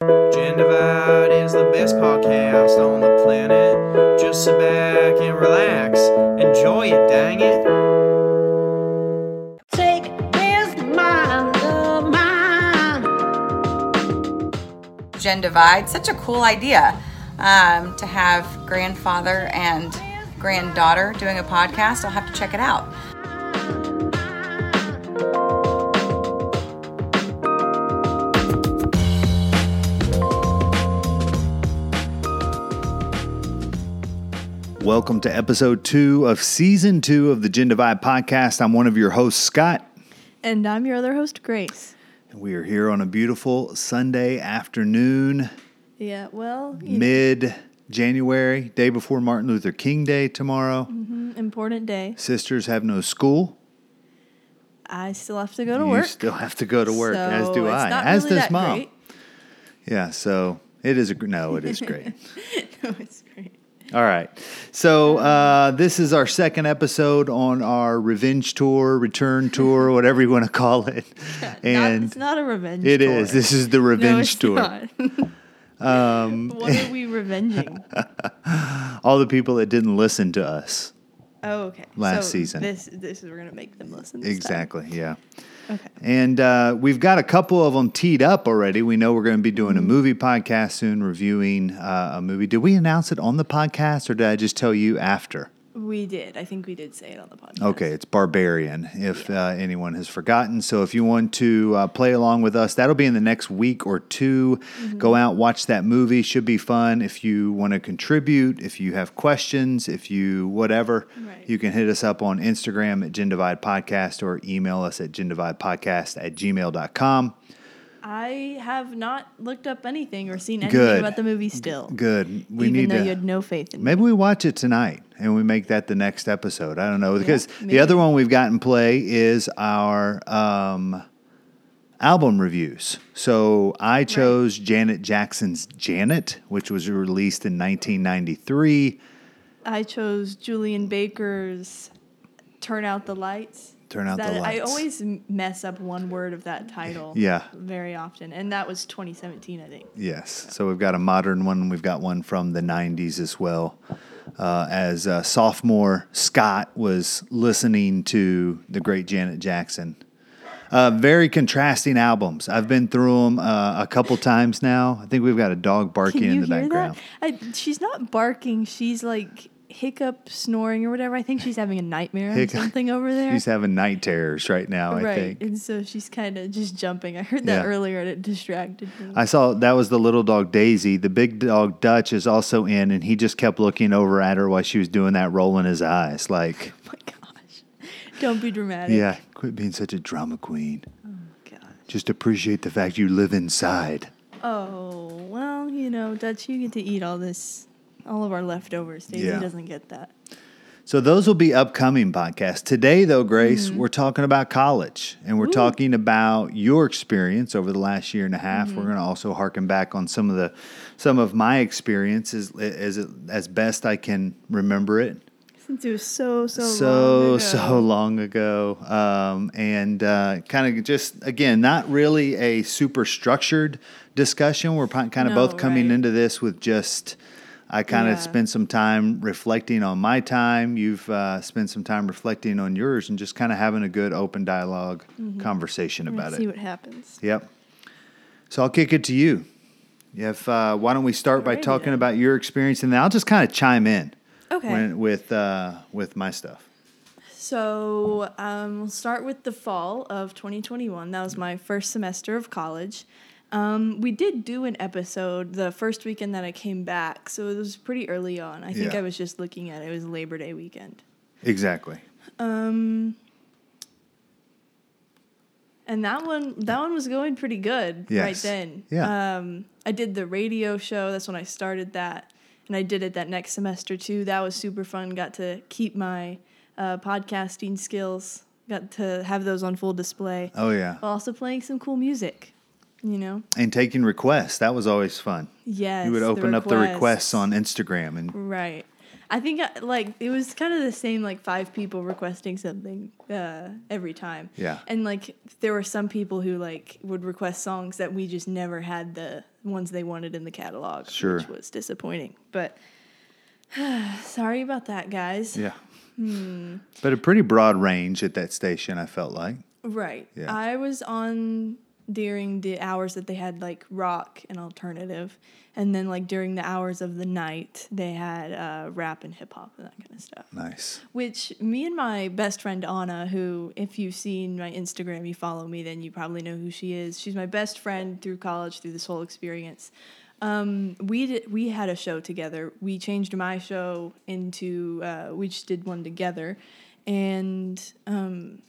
Gen Divide is the best podcast on the planet. Just sit back and relax. Enjoy it, dang it. Take this mind of mine. Gen Divide. Such a cool idea um, to have grandfather and granddaughter doing a podcast. I'll have to check it out. Welcome to episode two of season two of the Gen Divide podcast. I'm one of your hosts, Scott. And I'm your other host, Grace. and We are here on a beautiful Sunday afternoon, Yeah, well, mid January, day before Martin Luther King Day tomorrow. know, important day. Sisters have no school. I still have to go to you work. still have to go to work, as do I, as really does mom. great. Yeah, so it is a no, it is great. no, it's great. All right. So uh, this is our second episode on our revenge tour, return tour, whatever you want to call it. not, And it's not a revenge. it tour. is. This is the no, revenge it's tour. Not. Um, what are we revenging? all the people that didn't listen to us. Oh, okay. Last so season. This this is we're gonna make them listen. This time. Exactly. Yeah. Okay. And uh, we've got a couple of them teed up already. We know we're going to be doing a movie podcast soon, reviewing uh, a movie. Did we announce it on the podcast, or did I just tell you after? We did. I think we did say it on the podcast. Okay, it's Barbarian, if uh, anyone has forgotten. So if you want to uh, play along with us, that'll be in the next week or 2 Mm-hmm. Go out, watch that movie. Should be fun. If you want to contribute, if you have questions, if you whatever, Right. you can hit us up on Instagram at Gen Divide Podcast or email us at gendividepodcast at gmail.com. I have not looked up anything or seen anything Good. about the movie still. Good. We even need though to. you had no faith in me. Maybe we watch it tonight and we make that the next episode. I don't know because the other one we've got in play is our um, album reviews. So I chose Janet Jackson's Janet, which was released in 1993. I chose Julien Baker's "Turn Out the Lights." Turn Out the That- I always mess up one word of that title. Yeah. very often, and that was 2017, I think. Yes. So we've got a modern one. We've got one from the 90s as well. Uh, as uh, sophomore Scott was listening to the great Janet Jackson. Uh, very contrasting albums. I've been through them uh, a couple times now. I think we've got a dog barking in the background. that? I, she's not barking. She's like hiccup snoring or whatever. I think she's having a nightmare or something over there. She's having night terrors right now, I right, think. and so she's kind of just jumping. I heard that Yeah. earlier, and it distracted me. I saw that was the little dog Daisy. The big dog Dutch is also in, and he just kept looking over at her while she was doing that, rolling his eyes like, oh my gosh! Don't be dramatic. yeah, quit being such a drama queen. Oh god. Just appreciate the fact you live inside. Oh well, you know, Dutch, you get to eat all this, all of our leftovers. Daisy Yeah. doesn't get that. So those will be upcoming podcasts. Today, though, Grace, Mm-hmm. we're talking about college, and we're talking about your experience over the last year and a half. Mm-hmm. We're going to also harken back on some of the some of my experiences as as, as best I can remember it. Since it was so so long so ago. so long ago um, and uh, kind of just again not really a super structured discussion we're kind of No, both coming right. into this with just i kind of Yeah. spent some time reflecting on my time you've uh, spent some time reflecting on yours and just kind of having a good open dialog conversation Mm-hmm. Let's about see it See what happens. yep so i'll kick it to you if uh, why don't we start by talking then. about your experience and then i'll just kind of chime in Okay. when, with uh, with my stuff So um, we'll start with the fall of 2021. That was my first semester of college. Um, we did do an episode the first weekend that I came back, so it was pretty early on. I think Yeah. I was just looking at it. It was Labor Day weekend. exactly Um, and that one, that one was going pretty good right then. Yeah. Um, I did the radio show. That's when I started that, and I did it that next semester too. That was super fun. Got to keep my uh, podcasting skills. Got to have those on full display. Oh yeah, While also playing some cool music. You know. and taking requests that was always fun. Yes. you would the open up the requests requests. on Instagram, and Right. I think I, like it was kind of the same like five people requesting something uh, every time. Yeah. And like there were some people who like would request songs that we just never had the ones they wanted in the catalog, Sure. which was disappointing. But sorry about that, guys. Yeah. Hmm. But a pretty broad range at that station, I felt like. Right. Yeah. I was on during the hours that they had like rock and alternative, and then like during the hours of the night they had uh, rap and hip hop and that kind of stuff. Nice. Which me and my best friend Anna, who if you've seen my Instagram, you follow me, then you probably know who she is. She's my best friend through college, through this whole experience. Um, we did, we had a show together. We changed my show into uh, we just did one together, and um,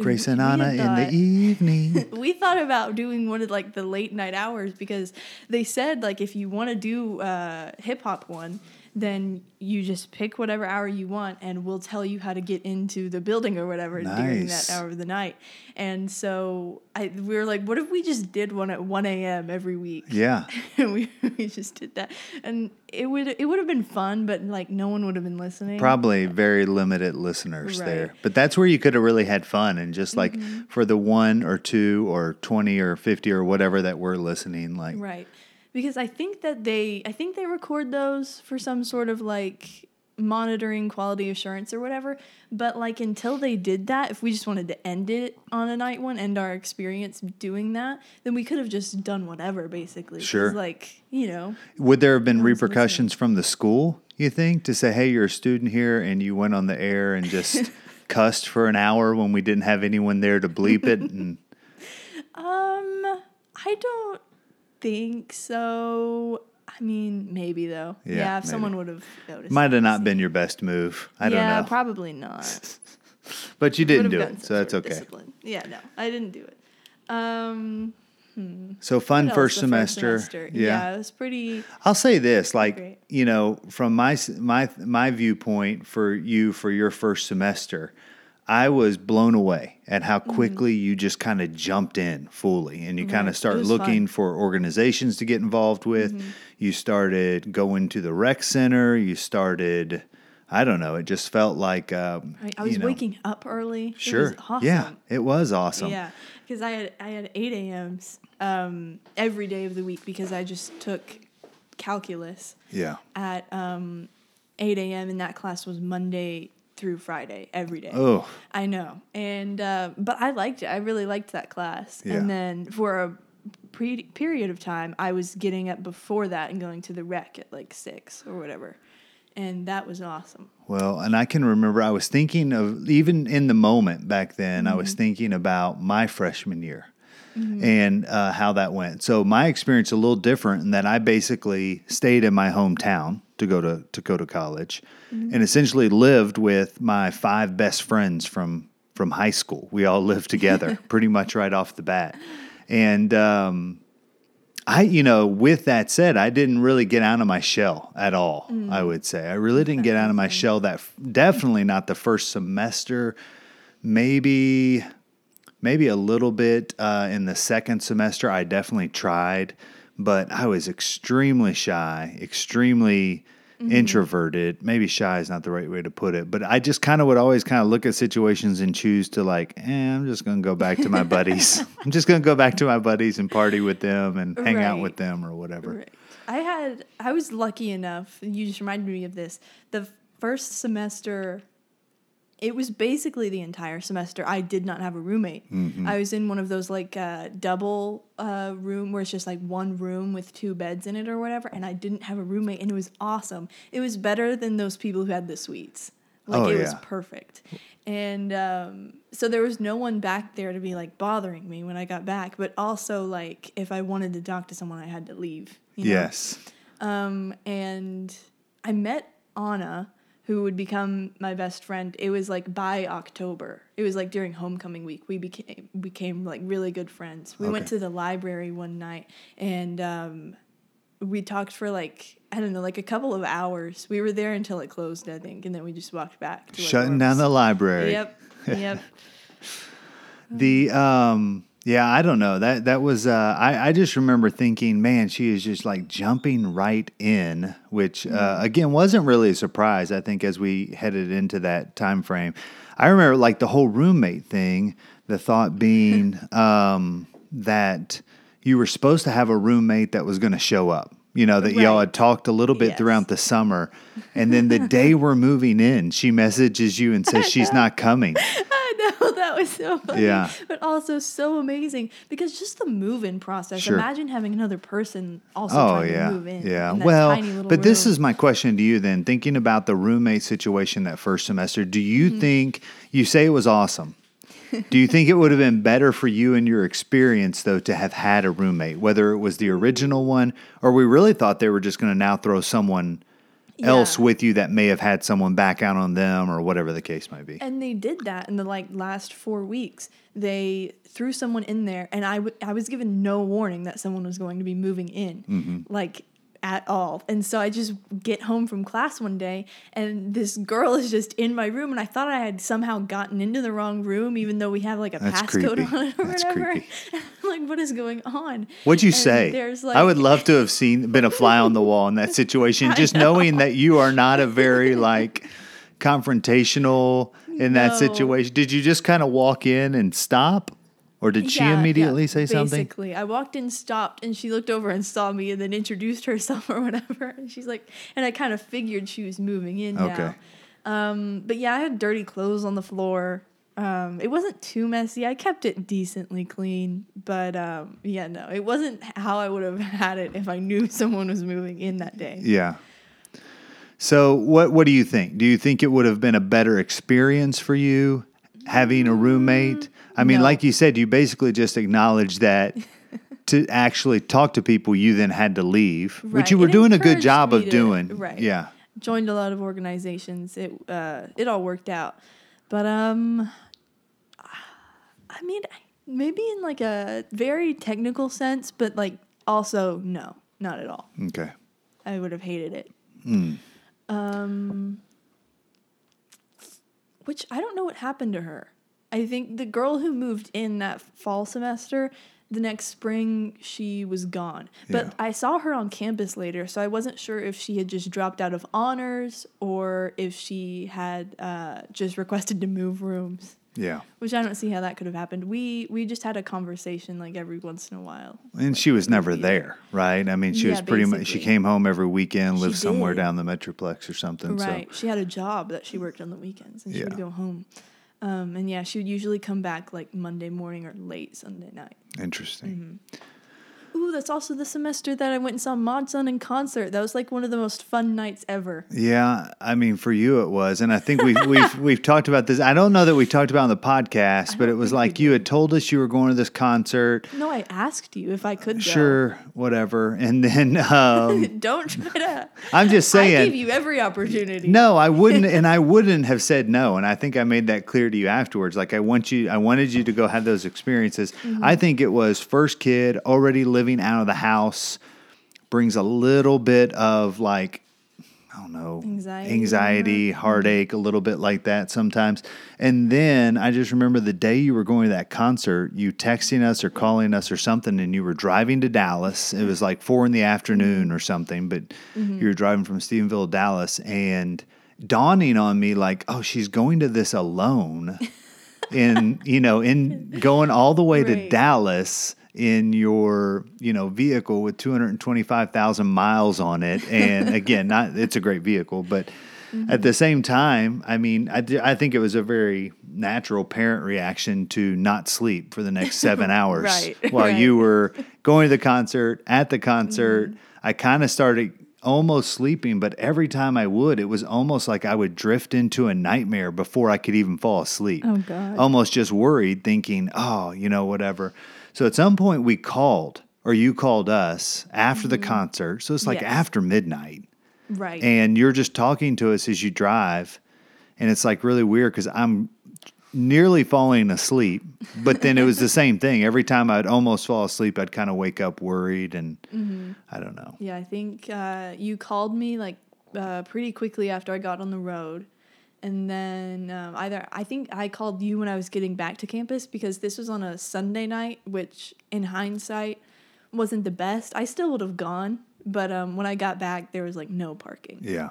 Grace and Anna in the evening. we thought about doing one of like the late night hours because they said like if you want to do a hip hop one, then you just pick whatever hour you want and we'll tell you how to get into the building or whatever during that hour of the night. And so I we were like, what if we just did one at one a.m. every week? yeah. and we, we just did that, and it would it would have been fun, but like no one would have been listening. Probably very limited listeners Right. Mm-hmm. there. But that's where you could have really had fun. And just like for the one or two or 20 or 50 or whatever that were listening, like, Right. Because I think that they I think they record those for some sort of like monitoring quality assurance or whatever. But like until they did that, if we just wanted to end it on a night one, end our experience doing that, then we could have just done whatever basically. Sure. Like, you know. would there have been repercussions from the school, you think, to say, hey, you're a student here and you went on the air and just cussed for an hour when we didn't have anyone there to bleep it? And Um I don't think so. I mean, maybe though. Yeah, Yeah, if maybe. someone would have noticed. might have not been your best move. I don't yeah, know. probably not. but you didn't do it. So that's okay. discipline. Yeah, no, I didn't do it. Um, So fun what else first semester. Yeah. it was pretty. I'll say this, like Great. you know, from my my my viewpoint for you for your first semester, I was blown away at how Mm-hmm. quickly you just kind of jumped in fully, and you kind of start looking fun. Mm-hmm. for organizations to get involved with. You started going to the rec center. You started, I don't know, it just felt like um, I, I was you know, waking up early. It Sure, was awesome. yeah, it was awesome. Yeah, because I had I had eight a.m.s um, every day of the week because I just took calculus yeah. at um, eight a.m. and that class was Monday through Friday every day. Oh, I know, and uh, but I liked it. I really liked that class. Yeah. And then for a pre- period of time, I was getting up before that and going to the rec at like six or whatever, and that was awesome. Well, and I can remember I was thinking of even in the moment back then, I was Mm-hmm. thinking about my freshman year and uh, how that went. So my experience a little different in that I basically stayed in my hometown to go to to go to college, Mm-hmm. and essentially lived with my five best friends from from high school. We all lived together pretty much right off the bat, and. Um, I, you know, with that said, I didn't really get out of my shell at all. I would say I really didn't get out of my shell. That definitely not the first semester. Maybe, maybe a little bit uh, in the second semester. I definitely tried, but I was extremely shy, extremely introverted. Maybe shy is not the right way to put it, but I just kind of would always kind of look at situations and choose to like, eh, I'm just going to go back to my buddies. I'm just going to go back to my buddies and party with them and hang out with them or whatever. Right. I had I was lucky enough. You just reminded me of this. The first semester, it was basically the entire semester. I did not have a roommate. Mm-hmm. I was in one of those like uh, double uh, room where it's just like one room with two beds in it or whatever. And I didn't have a roommate, and it was awesome. It was better than those people who had the suites. Like Oh, it was perfect. And um, so there was no one back there to be like bothering me when I got back. But also like if I wanted to talk to someone, I had to leave. you know? Yes. Um, and I met Anna, who would become my best friend. It was like by October. It was like during homecoming week. We became became like really good friends. We went to the library one night and um, we talked for like I don't know, like a couple of hours. We were there until it closed, I think, and then we just walked back. To Shutting down the library. Yep. Yep. The um Yeah, I don't know. That that was uh, I I just remember thinking, man, she is just like jumping right in, which uh, again wasn't really a surprise. I think as we headed into that time frame, I remember like the whole roommate thing. The thought being um, that you were supposed to have a roommate that was going to show up. You know that y'all had talked a little bit Yes. throughout the summer, and then the day we're moving in, she messages you and says she's not coming. Know that was so funny. Yeah. But also so amazing because just the move-in process. Sure. Imagine having another person also Oh trying yeah, to move in. yeah. in well, but this is my question to you then. Thinking about the roommate situation that first semester, do you Mm-hmm. think you say it was awesome? do you think it would have been better for you and your experience though to have had a roommate, whether it was the original one or we really thought they were just going to now throw someone else with you that may have had someone back out on them or whatever the case might be? And they did that in the like last four weeks. They threw someone in there, and I, w- I was given no warning that someone was going to be moving in, Mm-hmm. like at all. And so I just get home from class one day, and this girl is just in my room, and I thought I had somehow gotten into the wrong room, even though we have like a That's passcode creepy. on it or That's whatever. creepy. like, what is going on? What'd you And say? There's I would love to have seen been a fly on the wall in that situation, just knowing that you are not a very like confrontational in that situation. Did you just kind of walk in and stop, or did she Yeah, yeah, immediately say something? Basically, I walked in, stopped, and she looked over and saw me, and then introduced herself or whatever. And she's like, and I kind of figured she was moving in Okay. now. Um, but yeah, I had dirty clothes on the floor. Um, it wasn't too messy. I kept it decently clean, but um, yeah, no, it wasn't how I would have had it if I knew someone was moving in that day. Yeah. So what what do you think? Do you think it would have been a better experience for you having a roommate? I mean, No. like you said, you basically just acknowledged that to actually talk to people, you then had to leave, which you were It doing a good job of to- doing. right. Yeah. joined a lot of organizations. It uh, it all worked out, but um, I mean, maybe in like a very technical sense, but like also no, not at all. Okay. I would have hated it. Hmm. Um, which I don't know what happened to her. I think the girl who moved in that fall semester, the next spring she was gone. But Yeah. I saw her on campus later, so I wasn't sure if she had just dropped out of honors or if she had uh, just requested to move rooms. Yeah. Which I don't see how that could have happened. We we just had a conversation like every once in a while. And she was never there, right? I mean, she was Yeah, pretty much, she came home every weekend, She lived somewhere down the Metroplex or something. Right. She had a job that she worked on the weekends and she Yeah. would go home. Um, and yeah, she would usually come back like Monday morning or late Sunday night. Interesting. Mm-hmm. Ooh, that's also the semester that I went and saw Mod Sun in concert. That was like one of the most fun nights ever. Yeah, I mean, for you it was, and I think we've we've we've talked about this. I don't know that we talked about it on the podcast, but it was like you had told us you were going to this concert. No, I asked you if I could go. Sure, whatever, and then um, Don't try to. I'm just saying, I gave you every opportunity. No, I wouldn't, and I wouldn't have said no. And I think I made that clear to you afterwards. Like I want you, I wanted you to go have those experiences. Mm-hmm. I think it was first kid already living out of the house brings a little bit of like I don't know Anxiety. anxiety, mm-hmm. heartache, a little bit like that sometimes. And then I just remember the day you were going to that concert, you texting us or calling us or something, and you were driving to Dallas. It was like four in the afternoon mm-hmm. or something, but mm-hmm. you were driving from Stephenville to Dallas, and dawning on me like, oh, she's going to this alone, in you know, in going all the way to Right. Dallas in your you know vehicle with 225,000 miles on it and again not it's a great vehicle but mm-hmm. at the same time I mean I, I think it was a very natural parent reaction to not sleep for the next 7 hours Right, while right. you were going to the concert at the concert mm-hmm. I kind of started almost sleeping but every time I would it was almost like I would drift into a nightmare before I could even fall asleep Oh, God. almost just worried, thinking, oh, you know, whatever. So at some point we called, or you called us after the concert. So it's like Yes. after midnight. Right. And you're just talking to us as you drive. And it's like really weird because I'm nearly falling asleep. But then it was the same thing. Every time I'd almost fall asleep, I'd kind of wake up worried. And I don't know. Yeah, I think uh, you called me like uh, pretty quickly after I got on the road, and then um, either I think I called you when I was getting back to campus because this was on a Sunday night, which in hindsight wasn't the best. I still would have gone, but um, when I got back, there was like no parking. Yeah.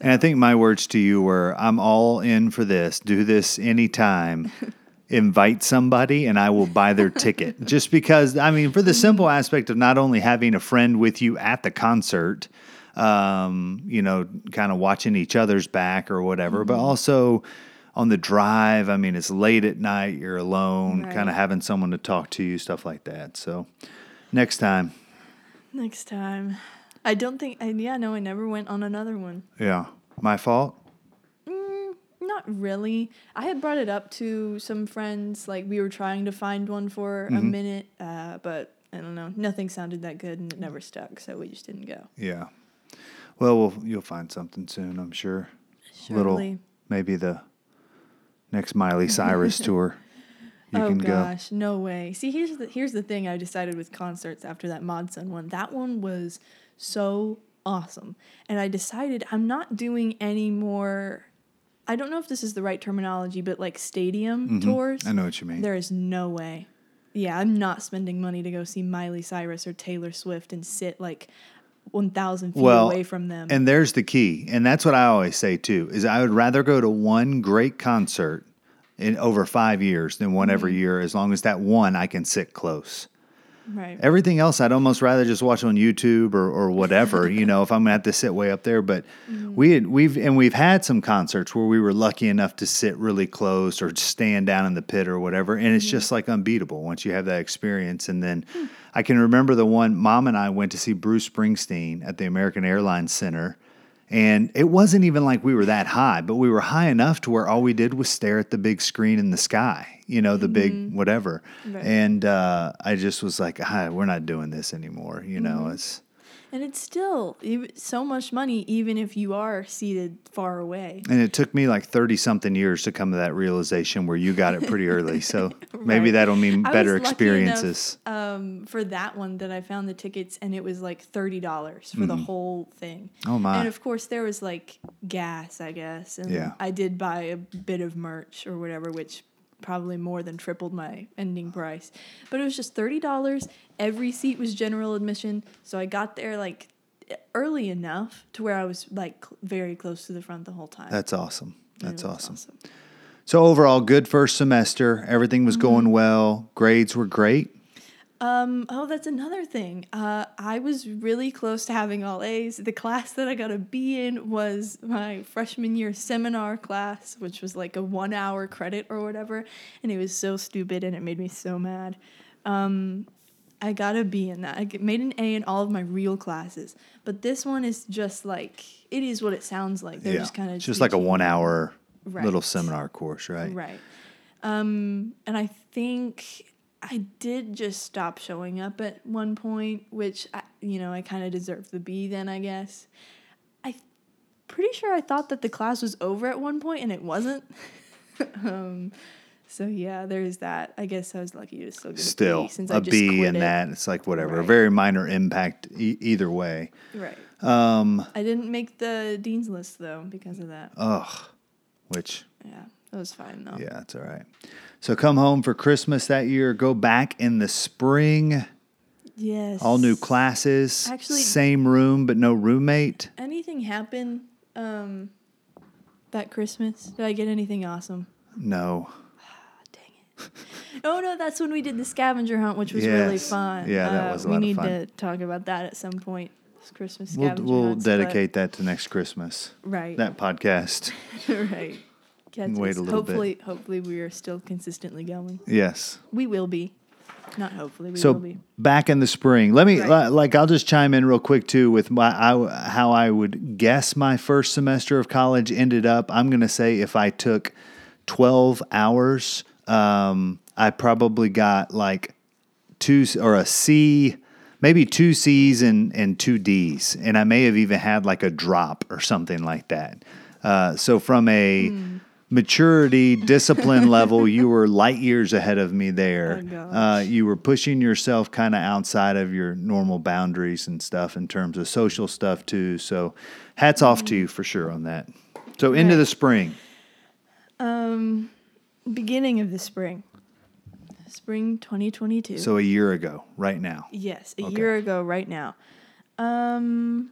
And I think my words to you were I'm all in for this. Do this anytime. Invite somebody and I will buy their ticket. Just because, I mean, for the simple aspect of not only having a friend with you at the concert, um, you know, kind of watching each other's back or whatever, but also on the drive. I mean, it's late at night, you're alone, kind of having someone to talk to you, stuff like that. So next time, Next time, I don't think. I, yeah, no, I never went on another one. yeah, my fault. Not really. I had brought it up to some friends. Like we were trying to find one for Mm-hmm. a minute, uh, but I don't know. Nothing sounded that good, and it never stuck. So we just didn't go. Yeah. Well, we'll you'll find something soon, I'm sure. Little Surely. maybe the next Miley Cyrus tour. You oh can gosh, no way. See, here's the here's the thing. I decided with concerts after that Mod Sun one. That one was so awesome, and I decided I'm not doing any more. I don't know if this is the right terminology, but like stadium tours. Mm-hmm. I know what you mean. There is no way. Yeah, I'm not spending money to go see Miley Cyrus or Taylor Swift and sit like 1,000 feet well, away from them. And there's the key, and that's what I always say too. Is I would rather go to one great concert in over five years than one Mm-hmm. every year, as long as that one I can sit close. Right. Everything else, I'd almost rather just watch on YouTube or, or whatever. you know, if I'm gonna have to sit way up there. But Mm-hmm. we had, we've and we've had some concerts where we were lucky enough to sit really close or stand down in the pit or whatever, and Mm-hmm. it's just like unbeatable once you have that experience. And then Hmm. I can remember the one mom and I went to see Bruce Springsteen at the American Airlines Center. And it wasn't even like we were that high, but we were high enough to where all we did was stare at the big screen in the sky, you know, the big whatever. Right. And uh, I just was like, ah, we're not doing this anymore. You know, it's And it's still so much money, even if you are seated far away. and it took me like thirty something years to come to that realization where you got it pretty early. So maybe that'll mean I was better lucky enough, experiences. um, for that one that I found the tickets and it was like thirty dollars for the whole thing. Mm-hmm. Oh, my. And of course there was like gas, I guess, and Yeah. I did buy a bit of merch or whatever, which probably more than tripled my ending price. But it was just thirty dollars. Every seat was general admission, so I got there like early enough to where I was like cl- very close to the front the whole time. That's awesome. That's was awesome. So overall, good first semester. Everything was Mm-hmm. going well. Grades were great. Um, oh, that's another thing. Uh, I was really close to having all A's. The class that I got a B in was my freshman year seminar class, which was like a one hour credit or whatever. And it was so stupid and it made me so mad. Um, I got a B in that. I made an A in all of my real classes. But this one is just like, it is what it sounds like. They're just kind of just like a one hour little seminar course, right? Right. Um, and I think I did just stop showing up at one point, which I, you know I kind of deserved the B then, I guess. I pretty sure I thought that the class was over at one point and it wasn't. um, so yeah, there's that. I guess I was lucky to still get a Still, B since I a just B quit in it. that. It's like whatever. A very minor impact e- either way. Right. Um, I didn't make the dean's list though because of that. ugh. Which Yeah, that was fine though. Yeah, it's all right. So come home for Christmas that year, go back in the spring, Yes. all new classes, Actually- same room but no roommate. anything happen um that Christmas? Did I get anything awesome? No. Dang it. Oh no, that's when we did the scavenger hunt, which was really Yes. fun. Yeah, that Uh, was a We lot of need fun. to talk about that at some point. This Christmas We'll, scavenger we'll hunts, but- dedicate that to next Christmas. right. That podcast. right. Get Wait a little bit. hopefully, hopefully we are still consistently going. Yes. We will be. Not hopefully, we So will be. back in the spring. Let me Right. like I'll just chime in real quick too with my I, how I would guess my first semester of college ended up. I'm going to say if I took 12 hours, um, I probably got like two or a C, maybe two C's and, and two D's. And I may have even had like a drop or something like that. Uh, so from a maturity, discipline level, you were light years ahead of me there. Oh, uh, you were pushing yourself kind of outside of your normal boundaries and stuff in terms of social stuff too. So hats off to you for sure on that. So into Right. the spring. Um, beginning of the spring. Spring 2022. So a year ago, right now. Yes, a Okay. year ago right now. Um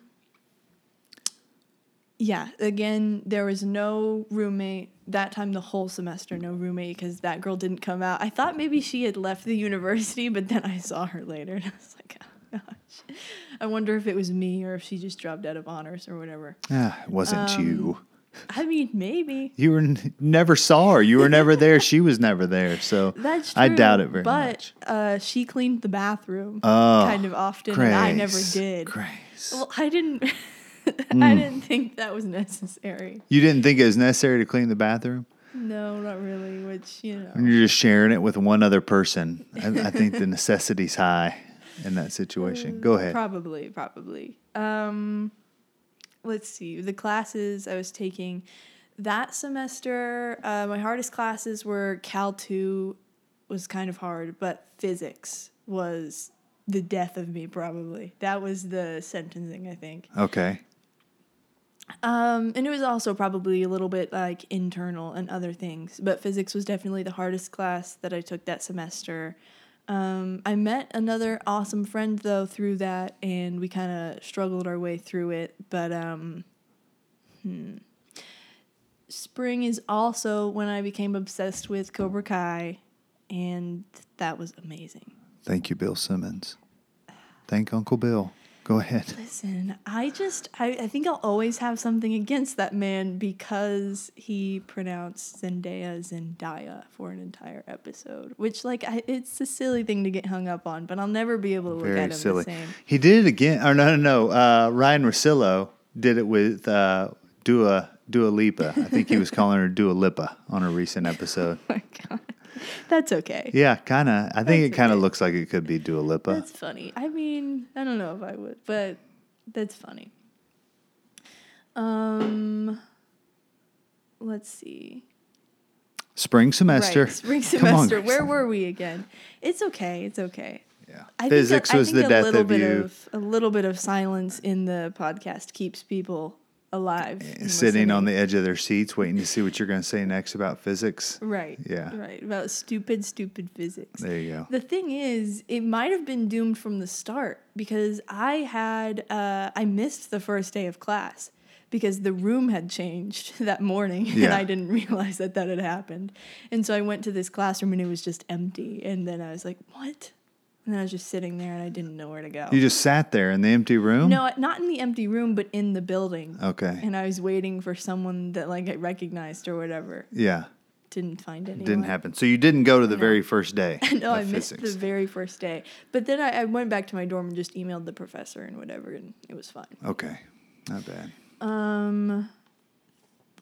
Yeah, again, there was no roommate that time the whole semester, no roommate because that girl didn't come out. I thought maybe she had left the university, but then I saw her later and I was like, oh gosh. I wonder if it was me or if she just dropped out of honors or whatever. Ah, it wasn't Um, you. I mean, maybe. You were n- never saw her. You were never there. She was never there. So That's true. I doubt it very but, much. uh, she cleaned the bathroom Oh, kind of often, and I never did. Grace. Well, I didn't. Hmm. I didn't think that was necessary. You didn't think it was necessary to clean the bathroom? No, not really. Which you know. When you're just sharing it with one other person. I, I think the necessity's high in that situation. Go ahead. Probably, probably. Um, let's see. The classes I was taking that semester, uh, my hardest classes were Cal two, was kind of hard, but physics was the death of me. Probably that was the sentencing. I think. Okay. Um, and it was also probably a little bit like internal and other things, but physics was definitely the hardest class that I took that semester. Um, I met another awesome friend though through that, and we kind of struggled our way through it. But um, hmm. spring is also when I became obsessed with Cobra Kai, and that was amazing. Thank you, Bill Simmons. Thank Uncle Bill. Go ahead. Listen, I just I, I think I'll always have something against that man because he pronounced Zendaya Zendaya for an entire episode, which like I, it's a silly thing to get hung up on, but I'll never be able to look Very at him silly. the same. He did it again. Or no, no, no. Uh, Ryen Russillo did it with uh, Dua Dua Lipa. I think he was calling her Dua Lipa on a recent episode. Oh my god, that's okay. Yeah, kind of. I think it kind of okay. looks like it could be Dua Lipa. That's funny. I mean, I don't know if I would, but that's funny. Um, let's see. Spring semester. Right, spring Come on, semester. Where were we again? It's okay. It's okay. Yeah. I Physics think, I was think the a death little of bit you. Of, a little bit of silence in the podcast keeps people alive. Sitting on the edge of their seats, waiting to see what you're going to say next about physics. right. Yeah. Right about stupid, stupid physics. There you go. The thing is, it might have been doomed from the start because I had uh, I missed the first day of class because the room had changed that morning and I didn't realize that that had happened. And so I went to this classroom and it was just empty. And then I was like, "What?" And I was just sitting there and I didn't know where to go. You just sat there in the empty room. no, not in the empty room, but in the building. Okay. And I was waiting for someone that like I recognized or whatever. Yeah. Didn't find anyone. Didn't happen. So you didn't go to the very first day. No, I missed physics. the very first day. But then I, I went back to my dorm and just emailed the professor and whatever, and it was fine. Okay. Not bad. Um,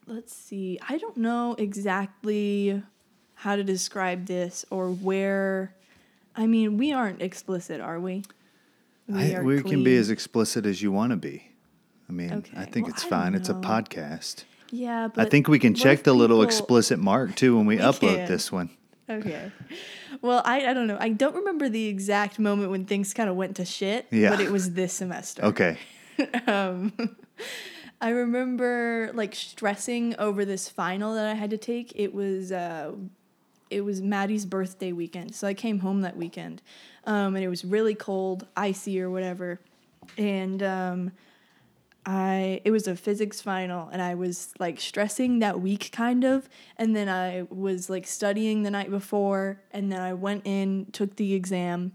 let's see. I don't know exactly how to describe this or where. I mean, we aren't explicit, are we? I, are we can be as explicit as you want to be. I mean, I think well, it's I fine. It's a podcast. Yeah, but I think we can check the little explicit mark too when we, We upload can. this one. Okay. Well, I, I don't know. I don't remember the exact moment when things kind of went to shit, Yeah. but it was this semester. Okay. um, I remember like stressing over this final that I had to take. It was uh, it was Maddie's birthday weekend, so I came home that weekend, um, and it was really cold, icy or whatever, and um, I it was a physics final, and I was like stressing that week kind of, and then I was like studying the night before, and then I went in, took the exam,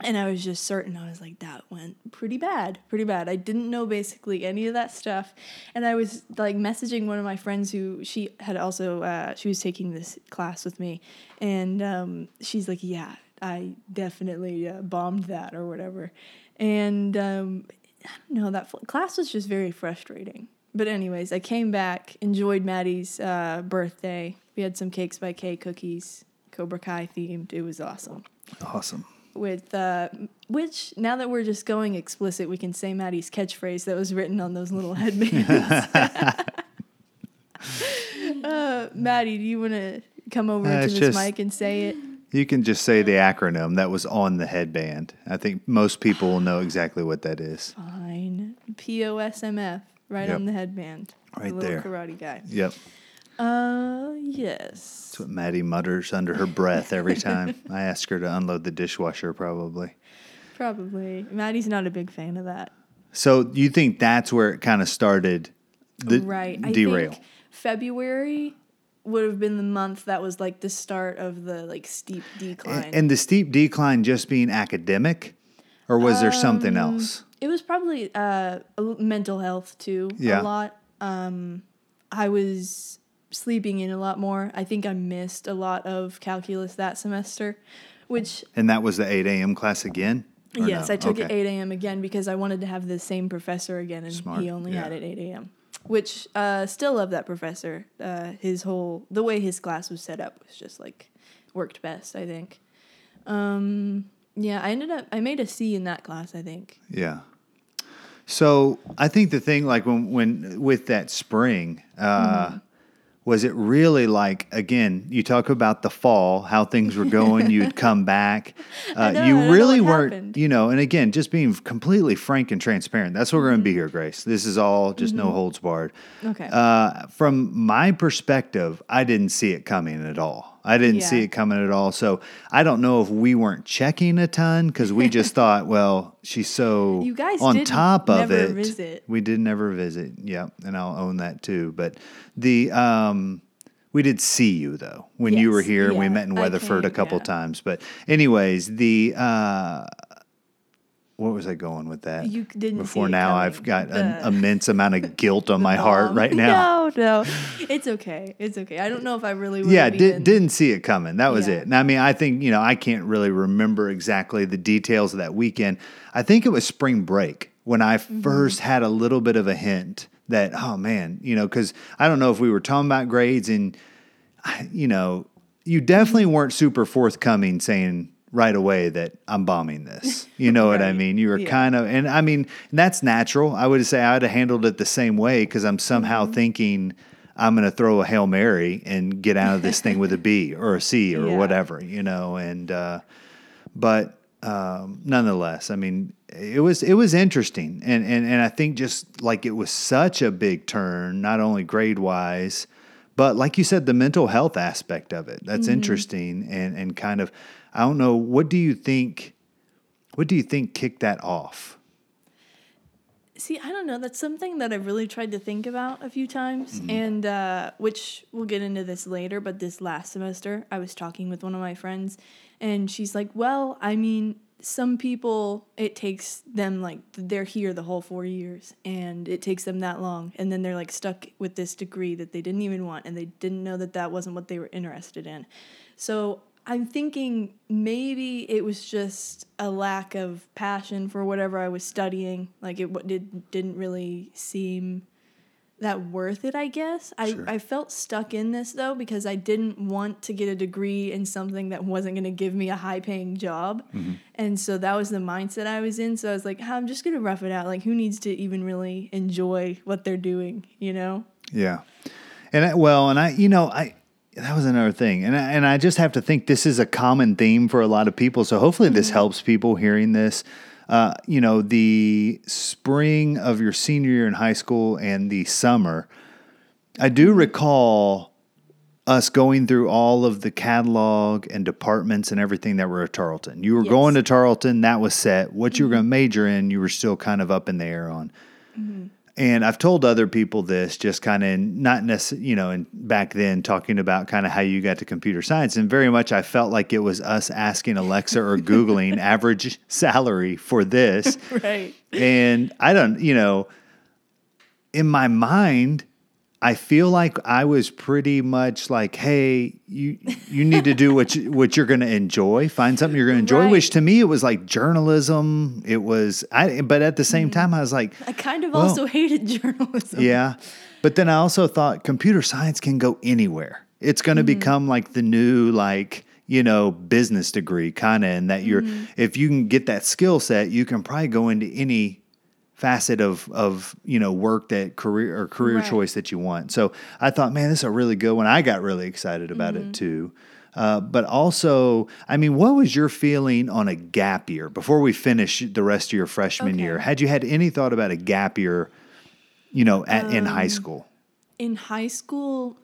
and I was just certain I was like that went pretty bad, pretty bad. I didn't know basically any of that stuff, and I was like messaging one of my friends who she had also uh, she was taking this class with me, and um, she's like, yeah, I definitely uh, bombed that or whatever, and um, I don't know that fl- class was just very frustrating. But anyways, I came back, enjoyed Maddie's uh, birthday. We had some cakes by K cookies, Cobra Kai themed. It was awesome Awesome. With uh, which now that we're just going explicit, we can say Maddie's catchphrase that was written on those little headbands. uh, Maddie, do you want to come over Uh, to this just- mic and say it? You can just say the acronym that was on the headband. I think most people will know exactly what that is. Fine. P O S M F, right Yep. on the headband. Right the little there. karate guy. Yep. Uh, yes. That's what Maddie mutters under her breath every time I ask her to unload the dishwasher, probably. Probably. Maddie's not a big fan of that. So you think that's where it kind of started? The right. derail. February would have been the month that was like the start of the like steep decline. and, and the steep decline just being academic, or was there something Um, else? it was probably uh mental health too Yeah. a lot. Um I was sleeping in a lot more. I think I missed a lot of calculus that semester, which And that was the eight a.m. class again. Yes, no? I took it 8 a.m. again because I wanted to have the same professor again, and Smart, he only had yeah. it 8 a.m. Which uh, still love that professor. Uh, his whole the way his class was set up was just like worked best. I think. Um, yeah, I ended up I made a C in that class. I think. Yeah. So I think the thing, like when when with that spring, uh, Mm-hmm. Was it really like again? You talk about the fall, how things were going. you'd come back. Uh, know, you I don't know really weren't, happened. you know. And again, just being completely frank and transparent. That's what we're going to be here, Grace. This is all just no holds barred. Mm-hmm. Okay. Uh, from my perspective, I didn't see it coming at all. I didn't see it coming at all. So I don't know if we weren't checking a ton because we just thought, well, she's so You guys on top of never it. visit. We did never visit. Yeah, and I'll own that too. But the um, we did see you though when you were here. and We met in Weatherford a couple yeah. times. But anyways, the uh, what was I going with that? You didn't Before now. I've got an immense amount of guilt on my heart Um, right now. No, no, it's okay. It's okay. I don't know if I really. Would yeah did, didn't see it coming that was Yeah. it and i mean i think you know i can't really remember exactly the details of that weekend i think it was spring break when i Mm-hmm. first had a little bit of a hint that oh man you know because i don't know if we were talking about grades and you know you definitely weren't super forthcoming saying right away that i'm bombing this you know what i mean you were Yeah. kind of and i mean that's natural i would say i'd have handled it the same way because i'm somehow Mm-hmm. thinking i'm going to throw a hail mary and get out of this thing with a b or a c or Yeah. whatever you know and uh but um, nonetheless, I mean, it was it was interesting, and and and I think just like it was such a big turn, not only grade wise, but like you said, the mental health aspect of it. That's interesting, and and kind of, I don't know, what do you think? What do you think kicked that off? See, I don't know. That's something that I've really tried to think about a few times, Mm-hmm. and uh, which we'll get into this later. But this last semester, I was talking with one of my friends, and she's like, "Well, I mean, some people it takes them like they're here the whole four years, and it takes them that long, and then they're like stuck with this degree that they didn't even want, and they didn't know that that wasn't what they were interested in. So I'm thinking maybe it was just a lack of passion for whatever I was studying. Like it did didn't really seem that worth it. I guess I I felt stuck in this though because I didn't want to get a degree in something that wasn't going to give me a high paying job, and so that was the mindset I was in. So I was like, "Ah, I'm just gonna rough it out. Like who needs to even really enjoy what they're doing? You know? Yeah. And I, well, and I, you know, I that was another thing, and I, and I just have to think this is a common theme for a lot of people. So hopefully this mm-hmm. helps people hearing this. Uh, you know, the spring of your senior year in high school and the summer. I do recall us going through all of the catalog and departments and everything that were at Tarleton. You were Yes. going to Tarleton, that was set. What you were mm-hmm. going to major in, you were still kind of up in the air on. Mm-hmm. And I've told other people this, just kind of not necessarily, you know, and back then talking about kind of how you got to computer science, and very much I felt like it was us asking Alexa or Googling average salary for this, Right. and I don't, you know, in my mind, I feel like I was pretty much like, hey, you you need to do what you, what you're going to enjoy, find something you're going to enjoy. Right. Which to me, it was like journalism. It was, I, but at the same mm. time, I was like, I kind of Well- also hated journalism. yeah. But then I also thought computer science can go anywhere. It's going to mm. become like the new like you know business degree kind of, and that you're mm. if you can get that skill set, you can probably go into any facet of of you know work that career or career Right. choice that you want. So I thought, man, this is a really good one. I got really excited about it too. Uh, but also, I mean, what was your feeling on a gap year before we finish the rest of your freshman Okay. year? Had you had any thought about a gap year, you know, at, in high Um, school? in high school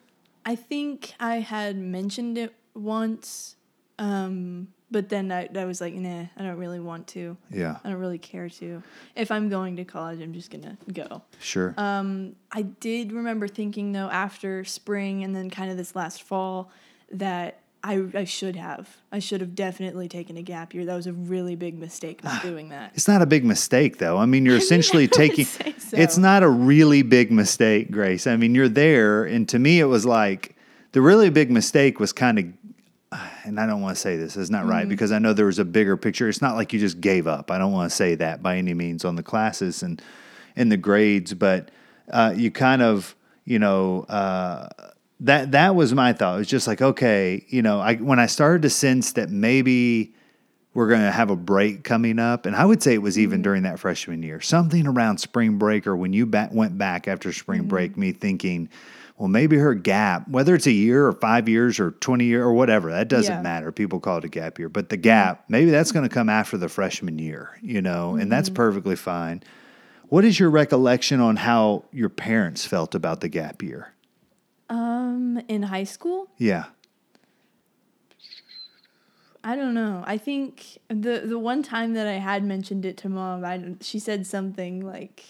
I think I had mentioned it once, um, but then I, I was like, nah, I don't really want to. Yeah. I don't really care to. If I'm going to college, I'm just gonna go. Sure. Um, I did remember thinking though after spring and then kind of this last fall that I I should have. I should have definitely taken a gap year. That was a really big mistake not doing that. It's not a big mistake, though. I mean, you're essentially would taking. say so. It's not a really big mistake, Grace. I mean, you're there, and to me, it was like the really big mistake was kind of. And I don't want to say this; it's not Mm-hmm. right because I know there was a bigger picture. It's not like you just gave up. I don't want to say that by any means on the classes and and the grades, but uh, you kind of, you know, uh, that that was my thought. It was just like, okay, you know, I when I started to sense that maybe we're going to have a break coming up. And I would say it was even during that freshman year, something around spring break or when you back, went back after spring break, me thinking, well, maybe her gap, whether it's a year or five years or 20 year or whatever, that doesn't Yeah. matter. People call it a gap year, but the gap, maybe that's going to come after the freshman year, you know, and that's perfectly fine. What is your recollection on how your parents felt about the gap year? Um, in high school, Yeah. I don't know. I think the the one time that I had mentioned it to mom, I she said something like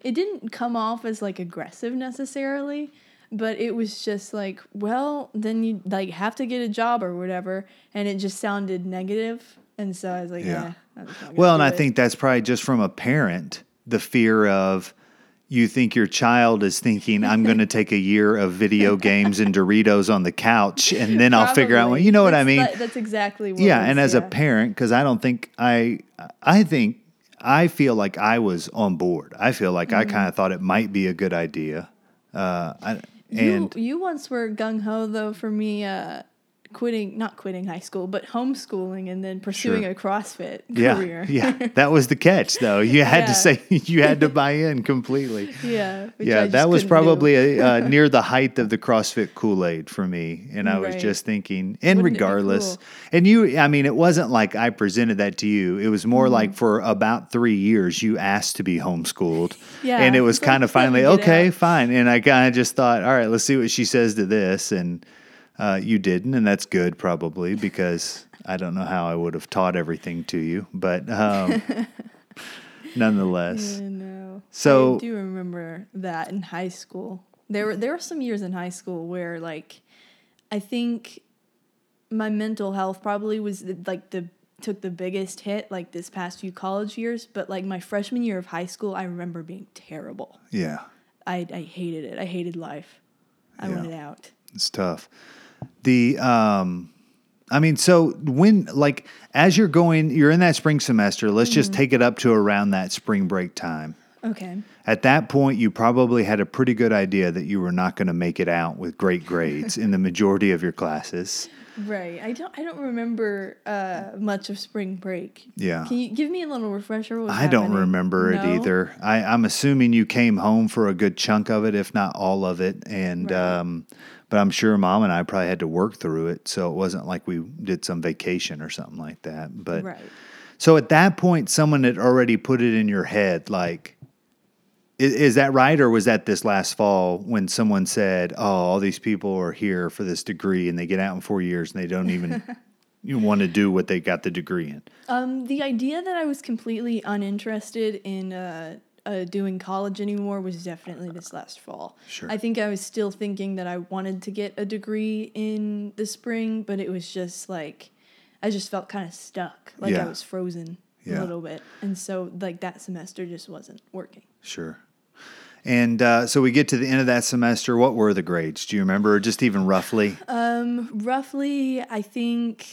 it didn't come off as like aggressive necessarily, but it was just like, well, then you like have to get a job or whatever, and it just sounded negative, and so I was like, Yeah. yeah. I'm just not gonna Well, and I it." think that's probably just from a parent, the fear of you think your child is thinking, I'm going to take a year of video games and Doritos on the couch, and then I'll figure out. Probably. You know what I mean? that- that's exactly what. yeah, and as a parent, because I don't think I, I think I feel like I was on board. I feel like I Mm-hmm. kind of thought it might be a good idea, uh, I, and you, you once were gung ho though for me uh, quitting, not quitting high school, but homeschooling and then pursuing Sure. a CrossFit yeah, career. yeah, that was the catch, though. You had Yeah. to say you had to buy in completely. yeah. yeah, that was probably a, uh, near the height of the CrossFit Kool Aid for me, and I was just thinking, and Wouldn't regardless, cool? and you, I mean, it wasn't like I presented that to you. It was more Mm-hmm. like for about three years you asked to be homeschooled, Yeah, and it was kind of finally okay, out. fine, and I kind of just thought, all right, let's see what she says to this, and uh, you didn't, and that's good probably because I don't know how I would have taught everything to you, but um, nonetheless. Yeah, no. So- I do remember that in high school. There were there were some years in high school where like I think my mental health probably was like the took the biggest hit like this past few college years, but like my freshman year of high school I remember being terrible. Yeah. I I hated it. I hated life. I Yeah. wanted out. It's tough. The um I mean, so when like as you're going, you're in that spring semester, let's just take it up to around that spring break time. Okay. At that point, you probably had a pretty good idea that you were not going to make it out with great grades in the majority of your classes. Right. I don't I don't remember uh, much of spring break. Yeah. Can you give me a little refresher? I don't happening? remember it either. I, I'm assuming you came home for a good chunk of it, if not all of it. And Right. um, but I'm sure mom and I probably had to work through it, so it wasn't like we did some vacation or something like that. But Right. so at that point, someone had already put it in your head, like. Is, is that right, or was that this last fall when someone said, "Oh, all these people are here for this degree, and they get out in four years, and they don't even you want to do what they got the degree in"? Um, the idea that I was completely uninterested in uh, uh, doing college anymore was definitely this last fall. Sure. I think I was still thinking that I wanted to get a degree in the spring, but it was just like I just felt kind of stuck, like Yeah. I was frozen Yeah. a little bit, and so like that semester just wasn't working. Sure. And uh, so we get to the end of that semester. What were the grades? Do you remember, or just even roughly? Um, roughly, I think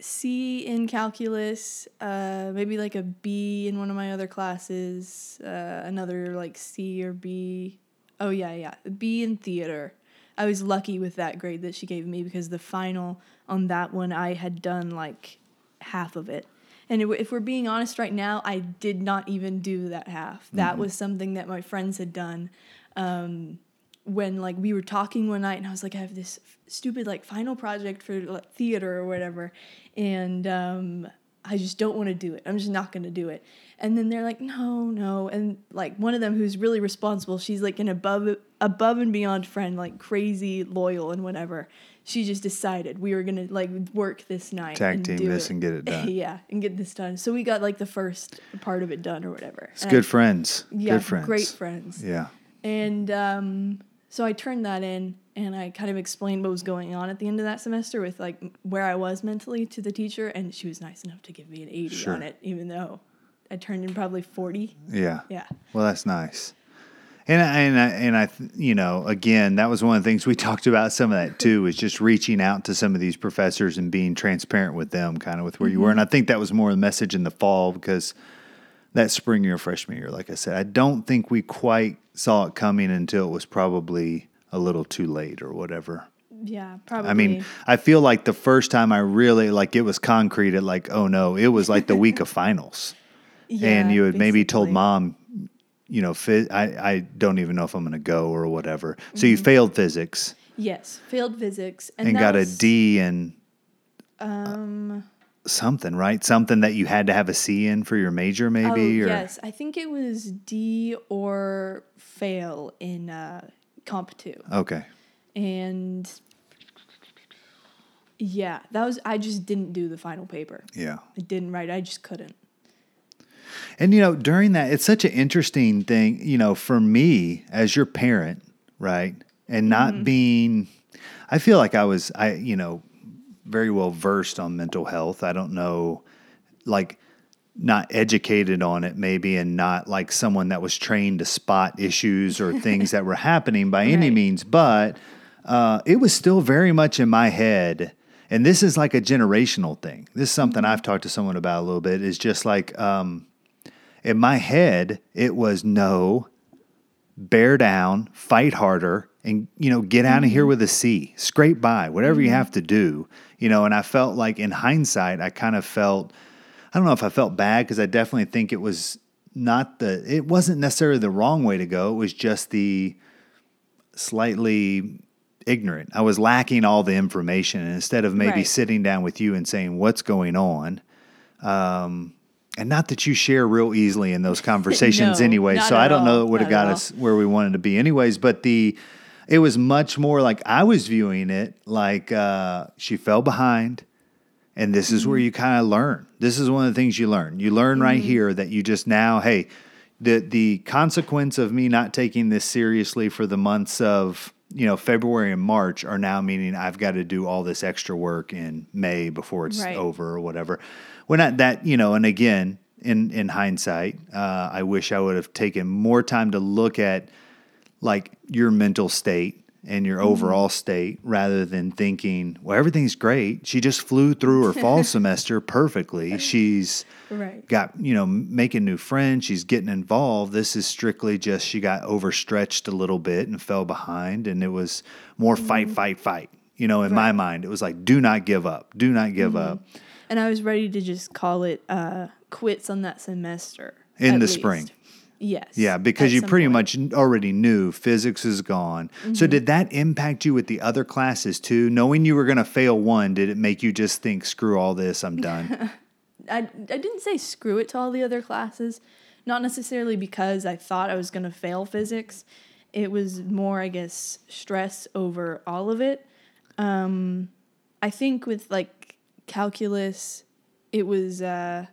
C in calculus, uh, maybe like a B in one of my other classes, uh, another like C or B. Oh yeah, yeah, B in theater. I was lucky with that grade that she gave me because the final on that one I had done like half of it. And if we're being honest right now, I did not even do that half. That was something that my friends had done um, when like we were talking one night and I was like, I have this f- stupid like final project for like, theater or whatever, and um, I just don't want to do it. I'm just not going to do it. And then they're like, no, no. And like one of them who's really responsible, she's like an above above and beyond friend, like crazy loyal and whatever. She just decided we were gonna like work this night, Tag and team do this it. and get it done. yeah, and get this done. So we got like the first part of it done or whatever. It's And good friends. Yeah, good friends. great friends. Yeah. And um, so I turned that in and I kind of explained what was going on at the end of that semester with like where I was mentally to the teacher. And she was nice enough to give me an 80 Sure. on it, even though I turned in probably 40. Yeah. Yeah. Well, that's nice. And I, and I, and I, you know, again, that was one of the things we talked about. Some of that too is just reaching out to some of these professors and being transparent with them, kind of with where you were. Mm-hmm. And I think that was more the message in the fall because that spring year, freshman year, like I said, I don't think we quite saw it coming until it was probably a little too late or whatever. Yeah, probably. I mean, I feel like the first time I really like it was concrete. At like, oh no, it was like the week of finals and you had maybe told mom, you know, phys- I, I don't even know if I'm going to go or whatever. So Mm-hmm. you failed physics Yes, failed physics. And, and got a was- D in Um, something, right? Something that you had to have a C in for your major, oh, maybe? or yes. I think it was D or fail in uh, Comp 2. Okay. And yeah, that was, I just didn't do the final paper. Yeah. I didn't write. I just couldn't. And you know, during that, it's such an interesting thing, you know, for me as your parent, right? And not Mm-hmm. being, I feel like I was, I, you know, very well versed on mental health. I don't know, like, not educated on it, maybe, and not like someone that was trained to spot issues or things that were happening by any means, but uh, it was still very much in my head. And this is like a generational thing. This is something I've talked to someone about a little bit. Is just like, um, in my head, it was no, bear down, fight harder, and you know, get out of here with a C, scrape by, whatever you have to do, you know. And I felt like, in hindsight, I kind of felt, I don't know if I felt bad because I definitely think it was not the, it wasn't necessarily the wrong way to go. It was just the slightly ignorant. I was lacking all the information, and instead of maybe Right. sitting down with you and saying what's going on. Um, and not that you share real easily in those conversations No, anyway. So I don't know all, it would have got us where we wanted to be anyways. But the it was much more like I was viewing it like uh, she fell behind. And this is Mm-hmm. where you kind of learn. This is one of the things you learn. You learn right Mm-hmm. here that you just now, hey, the the consequence of me not taking this seriously for the months of you know February and March are now meaning I've got to do all this extra work in May before it's Right. over or whatever. When not that you know, and again, in in hindsight, uh, I wish I would have taken more time to look at like your mental state and your Mm-hmm. overall state rather than thinking, well, everything's great. She just flew through her fall semester perfectly. She's Right. got, you know, making new friends. She's getting involved. This is strictly just she got overstretched a little bit and fell behind. And it was more fight, fight, fight. You know, in my Mm-hmm. Mind, it was like, do not give up. Do not give Mm-hmm. up. And I was ready to just call it uh, quits on that semester. In the least. spring. Yes. Yeah, because you pretty point. much already knew physics is gone. So Mm-hmm. did that impact you with the other classes too? Knowing you were going to fail one, did it make you just think, screw all this, I'm done? I, I didn't say screw it to all the other classes, not necessarily because I thought I was going to fail physics. It was more, I guess, stress over all of it. Um, I think with like calculus, it was uh,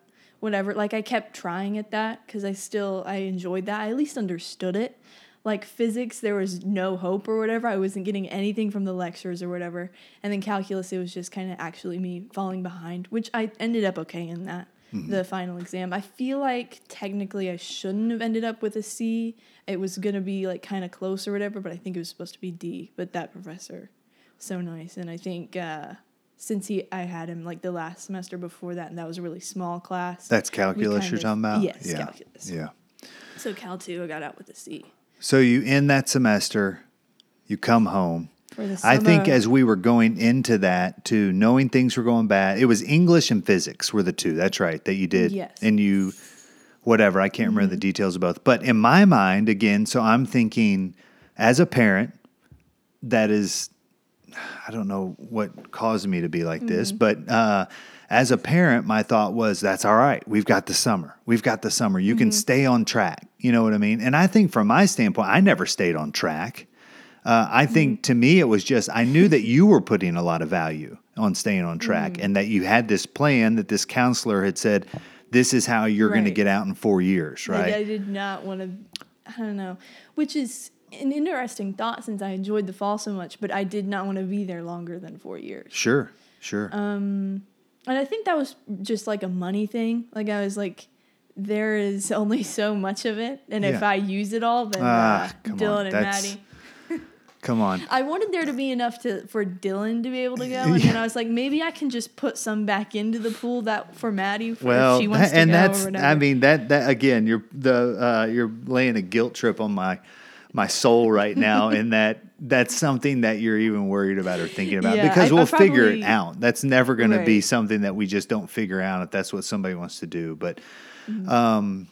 whatever. Like I kept trying at that because I still I enjoyed that. I at least understood it. Like physics, there was no hope or whatever. I wasn't getting anything from the lectures or whatever. And then calculus, it was just kind of actually me falling behind, which I ended up okay in that the final exam. I feel like technically I shouldn't have ended up with a C. It was gonna be like kind of close or whatever, but I think it was supposed to be D. But that professor, so nice, and I think uh, since he I had him like the last semester before that, and that was a really small class. That's calculus you're of- talking about? Yes, yeah. calculus. Yeah. So Cal two, I got out with a C So you end that semester, you come home. I think as we were going into that, to knowing things were going bad, it was English and physics were the two. That's right that you did, Yes. and you, whatever. I can't remember the mm-hmm. details of both, but in my mind, again, so I'm thinking, as a parent, that is I don't know what caused me to be like this, but uh, as a parent, my thought was, that's all right. We've got the summer. We've got the summer. You can stay on track. You know what I mean? And I think from my standpoint, I never stayed on track. Uh, I think to me, it was just, I knew that you were putting a lot of value on staying on track and that you had this plan that this counselor had said, this is how you're going to get out in four years, Like, I did not want to, I don't know, which is an interesting thought since I enjoyed the fall so much, but I did not want to be there longer than four years. Sure, sure. And I think that was just like a money thing. Like I was like, there is only so much of it, and if I use it all, then Ah, uh, come Dylan on, and Maddie. Come on. I wanted there to be enough to for Dylan to be able to go, and then I was like, maybe I can just put some back into the pool that for Maddie for Well, she wants that- to and go that's I mean that that again you're the uh, you're laying a guilt trip on my my soul right now in that that's something that you're even worried about or thinking about Yeah, because I- I we'll figure it out. That's never going to be something that we just don't figure out if that's what somebody wants to do. But Mm-hmm. um,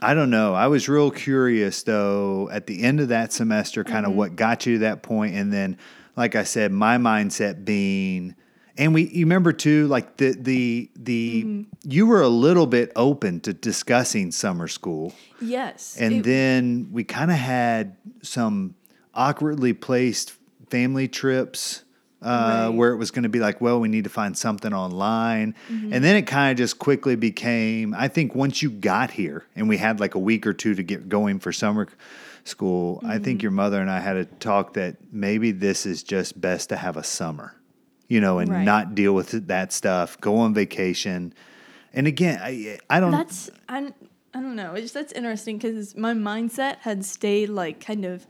I don't know. I was real curious though at the end of that semester, kind Mm-hmm. of what got you to that point, and then, like I said, my mindset being, and we you remember too, like the the the Mm-hmm. you were a little bit open to discussing summer school, yes, and it- then we kind of had some awkwardly placed family trips. Uh, Right. Where it was going to be like, well, we need to find something online. Mm-hmm. And then it kind of just quickly became, I think once you got here and we had like a week or two to get going for summer school, I think Mm-hmm. your mother and I had a talk that maybe this is just best to have a summer, you know, and Right. not deal with that stuff, go on vacation. And again, I, I don't, That's I, I don't know. It's that's interesting because my mindset had stayed like kind of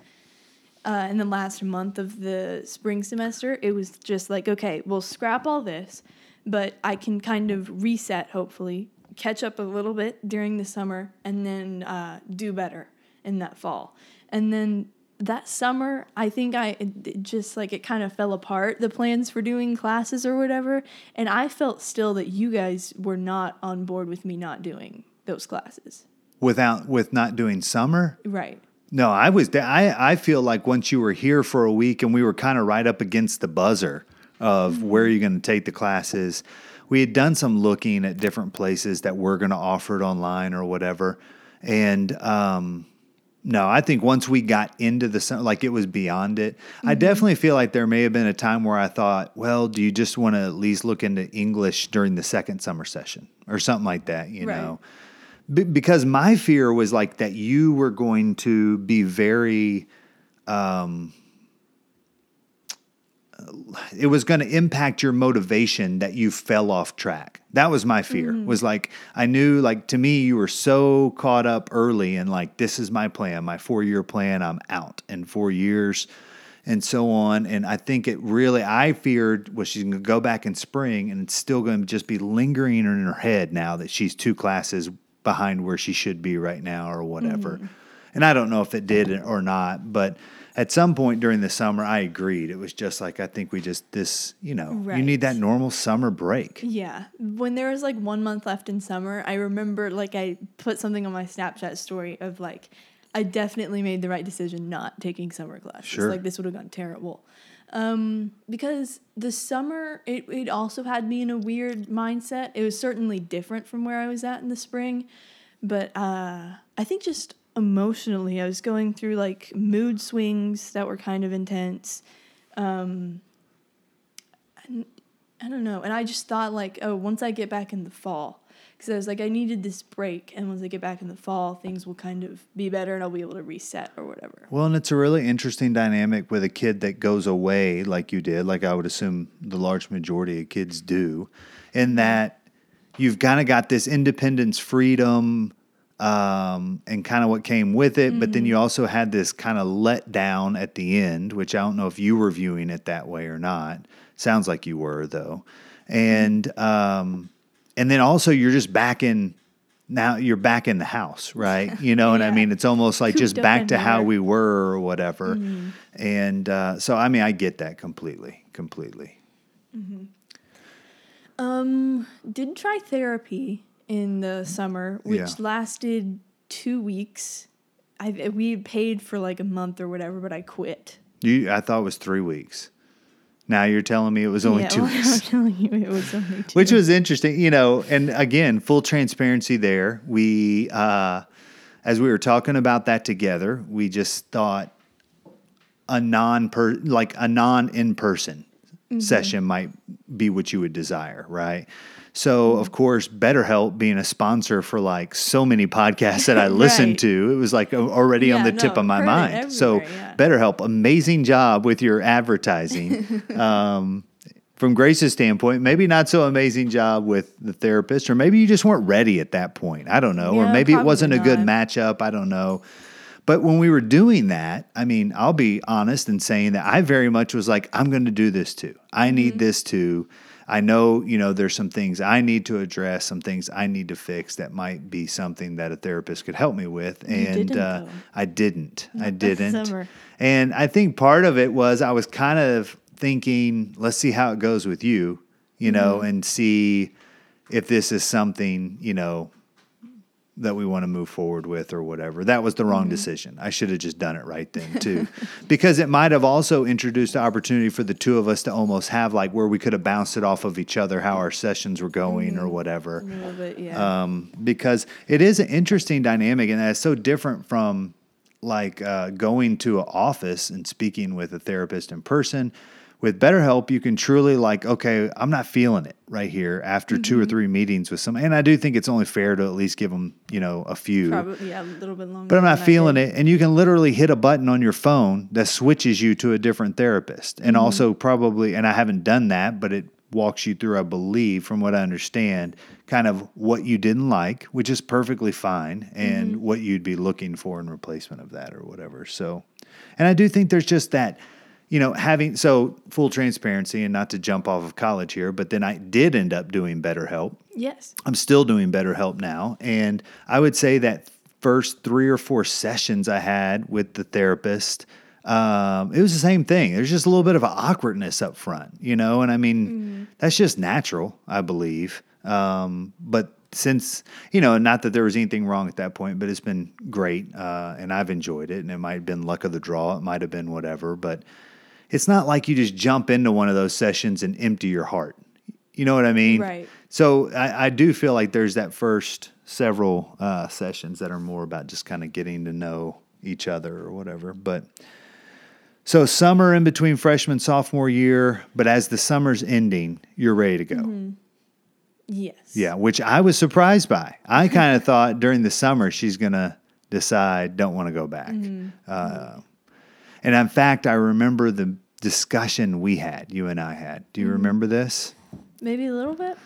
uh, in the last month of the spring semester. It was just like okay, we'll scrap all this, but I can kind of reset. Hopefully, catch up a little bit during the summer, and then uh, do better in that fall. And then that summer, I think I just like it kind of fell apart. The plans for doing classes or whatever, and I felt still that you guys were not on board with me not doing those classes. without, with not doing summer, Right. No, I was. I I feel like once you were here for a week and we were kind of right up against the buzzer of where you're going to take the classes. We had done some looking at different places that were going to offer it online or whatever, and um, no, I think once we got into the like it was beyond it. I definitely feel like there may have been a time where I thought, well, do you just want to at least look into English during the second summer session or something like that? You Right. know. Be- because my fear was like that you were going to be very um it was going to impact your motivation that you fell off track. That was my fear. Mm-hmm. Was like i knew like to me you were so caught up early and like this is my plan my four year plan i'm out in four years and so on. And i think it really i feared was she's going to go back in spring and it's still going to just be lingering in her head now that she's two classes behind where she should be right now or whatever. Mm. And i don't know if it did or not but at some point during the summer i agreed it was just like i think we just this you know right. you need that normal summer break Yeah. When there was like one month left in summer, I remember like I put something on my Snapchat story of like, I definitely made the right decision not taking summer classes. Sure. Like this would have gone terrible. Um, because the summer, it, it also had me in a weird mindset. It was certainly different from where I was at in the spring. But uh, I think just emotionally, I was going through like mood swings that were kind of intense. Um, I don't know. And I just thought like, oh, once I get back in the fall, because I was like, I needed this break, and once I get back in the fall, things will kind of be better, and I'll be able to reset or whatever. Well, and it's a really interesting dynamic with a kid that goes away like you did, like I would assume the large majority of kids do, in that you've kind of got this independence, freedom, um, and kind of what came with it. But then you also had this kind of letdown at the end, which I don't know if you were viewing it that way or not. Sounds like you were, though. And, um, and then also you're just back in now you're back in the house, right? You know and I mean? It's almost like just Cooped up back to how. Mm-hmm. we were or whatever. And uh, so, I mean, I get that completely, completely. Um, did try therapy in the summer, which Yeah. lasted two weeks. I we paid for like a month or whatever, but I quit. You, I thought it was three weeks. Now you're telling me it was only yeah, two well, weeks. I'm telling you, it was only two. which was interesting, you know. And again, full transparency there. We, uh, as we were talking about that together, we just thought a non per like a non in person session might be what you would desire, right? So of course, BetterHelp being a sponsor for like so many podcasts that I listened Right. to, it was like already on Yeah, the tip of my mind. So yeah. BetterHelp, amazing job with your advertising. um, from Grace's standpoint, maybe not so amazing job with the therapist, or maybe you just weren't ready at that point. I don't know. or maybe it wasn't a good not. matchup. I don't know. But when we were doing that, I mean, I'll be honest in saying that I very much was like, I'm going to do this too. I Mm-hmm. need this too. I know, you know, there's some things I need to address, some things I need to fix that might be something that a therapist could help me with. and didn't, uh. I didn't. I Not this didn't. And I think part of it was I was kind of thinking, let's see how it goes with you, you know, Mm-hmm. and see if this is something, you know, that we want to move forward with or whatever. That was the Mm-hmm. wrong decision. I should have just done it right then too. because it might have also introduced the opportunity for the two of us to almost have like where we could have bounced it off of each other how our sessions were going Mm-hmm. or whatever a little bit, yeah. um, because it is an interesting dynamic and it's so different from like uh, going to an office and speaking with a therapist in person with BetterHelp, you can truly like, okay, I'm not feeling it right here after two Mm-hmm. or three meetings with some, and I do think it's only fair to at least give them, you know, a few. Probably, yeah, a little bit longer. But I'm not feeling it. And you can literally hit a button on your phone that switches you to a different therapist. And Mm-hmm. also, probably, and I haven't done that, but it walks you through, I believe, from what I understand, kind of what you didn't like, which is perfectly fine, and Mm-hmm. what you'd be looking for in replacement of that or whatever. So, and I do think there's just that. You know, having so full transparency and not to jump off of college here, but then I did end up doing BetterHelp. Yes. I'm still doing BetterHelp now. And I would say that first three or four sessions I had with the therapist, um, it was the same thing. There's just a little bit of an awkwardness up front, you know? And I mean, that's just natural, I believe. Um, but since, you know, not that there was anything wrong at that point, but it's been great. Uh, and I've enjoyed it. And it might have been luck of the draw. It might have been whatever. But it's not like you just jump into one of those sessions and empty your heart. You know what I mean? Right. So I, I do feel like there's that first several uh, sessions that are more about just kind of getting to know each other or whatever. But so summer in between freshman sophomore year, but as the summer's ending, you're ready to go. Yes. Yeah, which I was surprised by. I kind of thought during the summer she's gonna decide don't want to go back. Uh, and in fact, I remember the discussion we had, you and I had. Do you remember this? Maybe a little bit.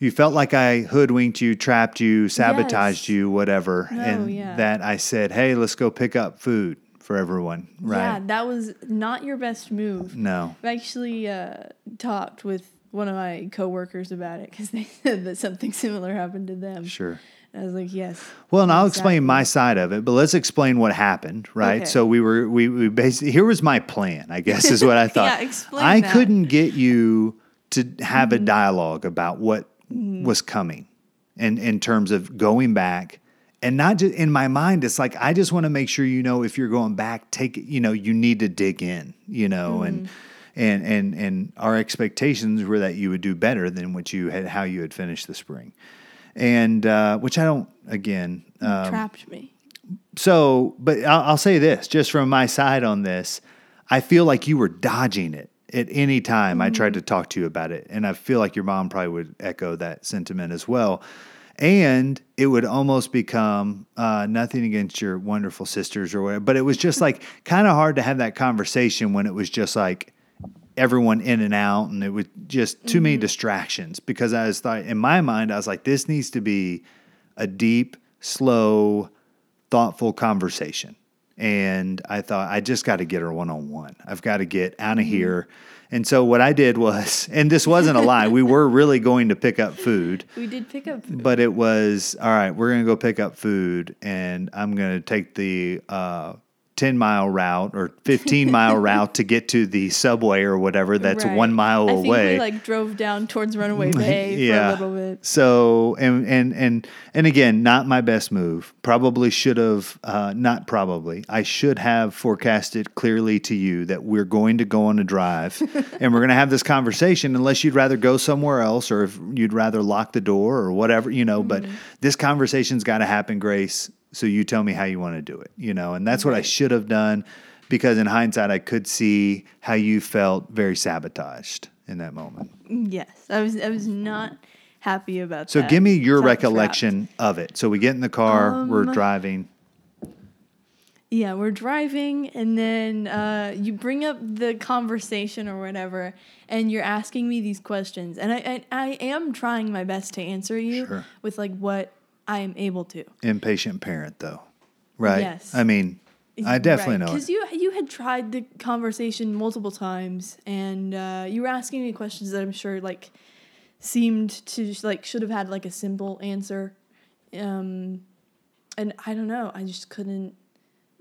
You felt like I hoodwinked you, trapped you, sabotaged Yes. you, whatever, No, and yeah. that I said, "Hey, let's go pick up food for everyone." Right? Yeah, that was not your best move. No. I actually uh, talked with one of my coworkers about it because they said that something similar happened to them. Sure. I was like, yes. Well, and I'll explain my side of it, but let's explain what happened, right? Okay. So we were we, we basically here was my plan, I guess is what I thought. Yeah, explain I that. couldn't get you to have a mm-hmm. dialogue about what mm-hmm. was coming and in terms of going back and not just in my mind it's like I just want to make sure you know if you're going back take you know, you need to dig in, you know, and mm-hmm. and and and our expectations were that you would do better than what you had how you had finished the spring. And uh, which I don't again um, Trapped me. so, but I'll, I'll say this just from my side on this, I feel like you were dodging it at any time I tried to talk to you about it. And I feel like your mom probably would echo that sentiment as well. And it would almost become uh, nothing against your wonderful sisters or whatever, but it was just like kind of hard to have that conversation when it was just like everyone in and out and it was just too many distractions because I was thought in my mind, I was like, this needs to be a deep, slow, thoughtful conversation. And I thought, I just got to get her one on one. I've got to get out of here. And so what I did was, and this wasn't a lie, we were really going to pick up food, We did pick up food. but it was, all right, we're going to go pick up food and I'm going to take the uh, 10 mile route or 15 mile route to get to the subway or whatever that's Right. one mile I think away. we like drove down towards Runaway Bay for a little bit. So and and and and again, not my best move. Probably should have uh, not probably. I should have forecasted clearly to you that we're going to go on a drive and we're going to have this conversation. Unless you'd rather go somewhere else, or if you'd rather lock the door or whatever, you know. But Mm-hmm. this conversation's got to happen, Grace. So you tell me how you want to do it, you know. And that's what I should have done because in hindsight, I could see how you felt very sabotaged in that moment. Yes, I was. I was not happy about So that. So give me your recollection of it. So we get in the car, we're Um, driving. Yeah, we're driving, and then uh, you bring up the conversation or whatever, and you're asking me these questions, and I I, I am trying my best to answer you Sure. with like what I am able to. Impatient parent, though, right? Yes. I mean, I definitely know because you you had tried the conversation multiple times, and uh, you were asking me questions that I'm sure like seemed to like should have had like a simple answer, um, and I don't know. I just couldn't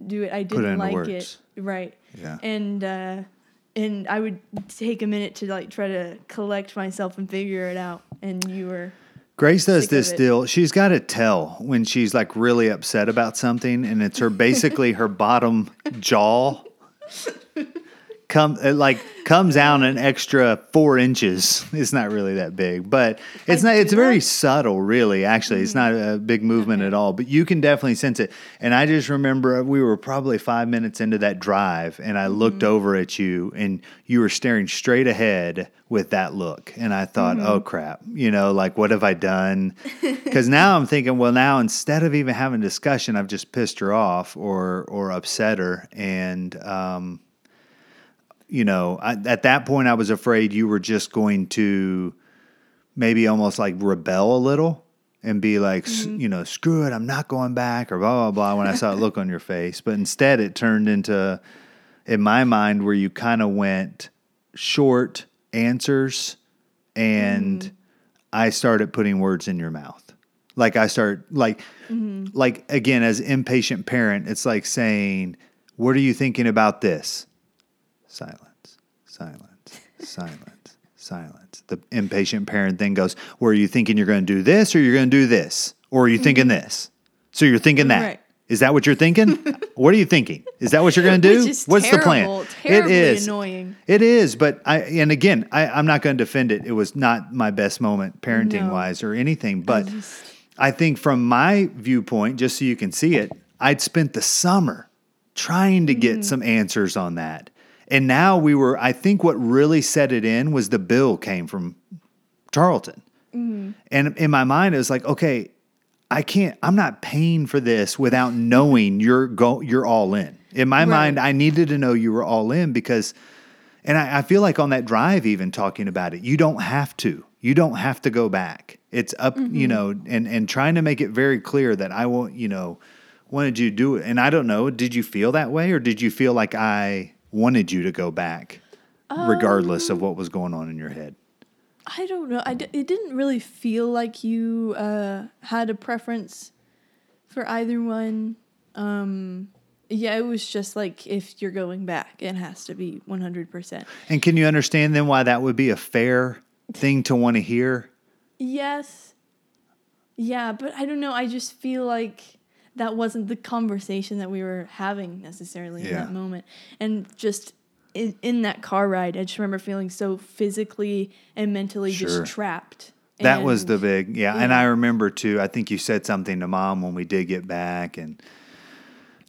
do it. I didn't into like it. Right. Yeah. And uh, and I would take a minute to like try to collect myself and figure it out. And you were Grace does this deal. She's got to tell when she's like really upset about something, and it's her basically her bottom jaw come it like comes down an extra four inches. It's not really that big, but it's not. It's very subtle, really. Actually, it's not a big mm-hmm. movement at all, but you can definitely sense it. And I just remember we were probably five minutes into that drive, and I looked mm-hmm. over at you, and you were staring straight ahead with that look, and I thought, mm-hmm. oh crap, you know, like what have I done? Because now I'm thinking, well, now instead of even having a discussion, I've just pissed her off or or upset her, and um, you know, I, at that point, I was afraid you were just going to maybe almost like rebel a little and be like, s mm-hmm. you know, screw it, I'm not going back or blah, blah, blah, when I saw the look on your face. But instead, it turned into, in my mind, where you kind of went short answers and mm-hmm. I started putting words in your mouth. Like I start like mm-hmm. like again as impatient parent, it's like saying, "What are you thinking about this?" Silence, silence, silence, silence. The impatient parent then goes, "Were you thinking you're going to do this or you're going to do this? Or are you thinking this? So you're thinking that. Right. Is that what you're thinking? what are you thinking? Is that what you're going to do? What's the plan? terribly it is annoying. It is, but I and again, I, I'm not going to defend it. It was not my best moment parenting No. wise or anything. But just- I think from my viewpoint, just so you can see it, I'd spent the summer trying to Mm-hmm. get some answers on that. And now we were, I think what really set it in was the bill came from Tarleton. Mm-hmm. And in my mind, it was like, okay, I can't, I'm not paying for this without knowing you're go, you're all in. In my Right. mind, I needed to know you were all in because, and I, I feel like on that drive, even talking about it, you don't have to. You don't have to go back. It's up, Mm-hmm. you know, and and trying to make it very clear that I won't, you know, wanted you to do it. And I don't know, did you feel that way, or did you feel like I wanted you to go back, regardless Um, of what was going on in your head? I don't know. I d- it didn't really feel like you uh, had a preference for either one. Um, yeah, it was just like if you're going back, it has to be 100%. And can you understand then why that would be a fair thing to want to hear? Yes. Yeah, but I don't know. I just feel like that wasn't the conversation that we were having necessarily in that moment. And just in, in that car ride, I just remember feeling so physically and mentally Sure. just trapped. That was the big, yeah. And I remember too, I think you said something to mom when we did get back. And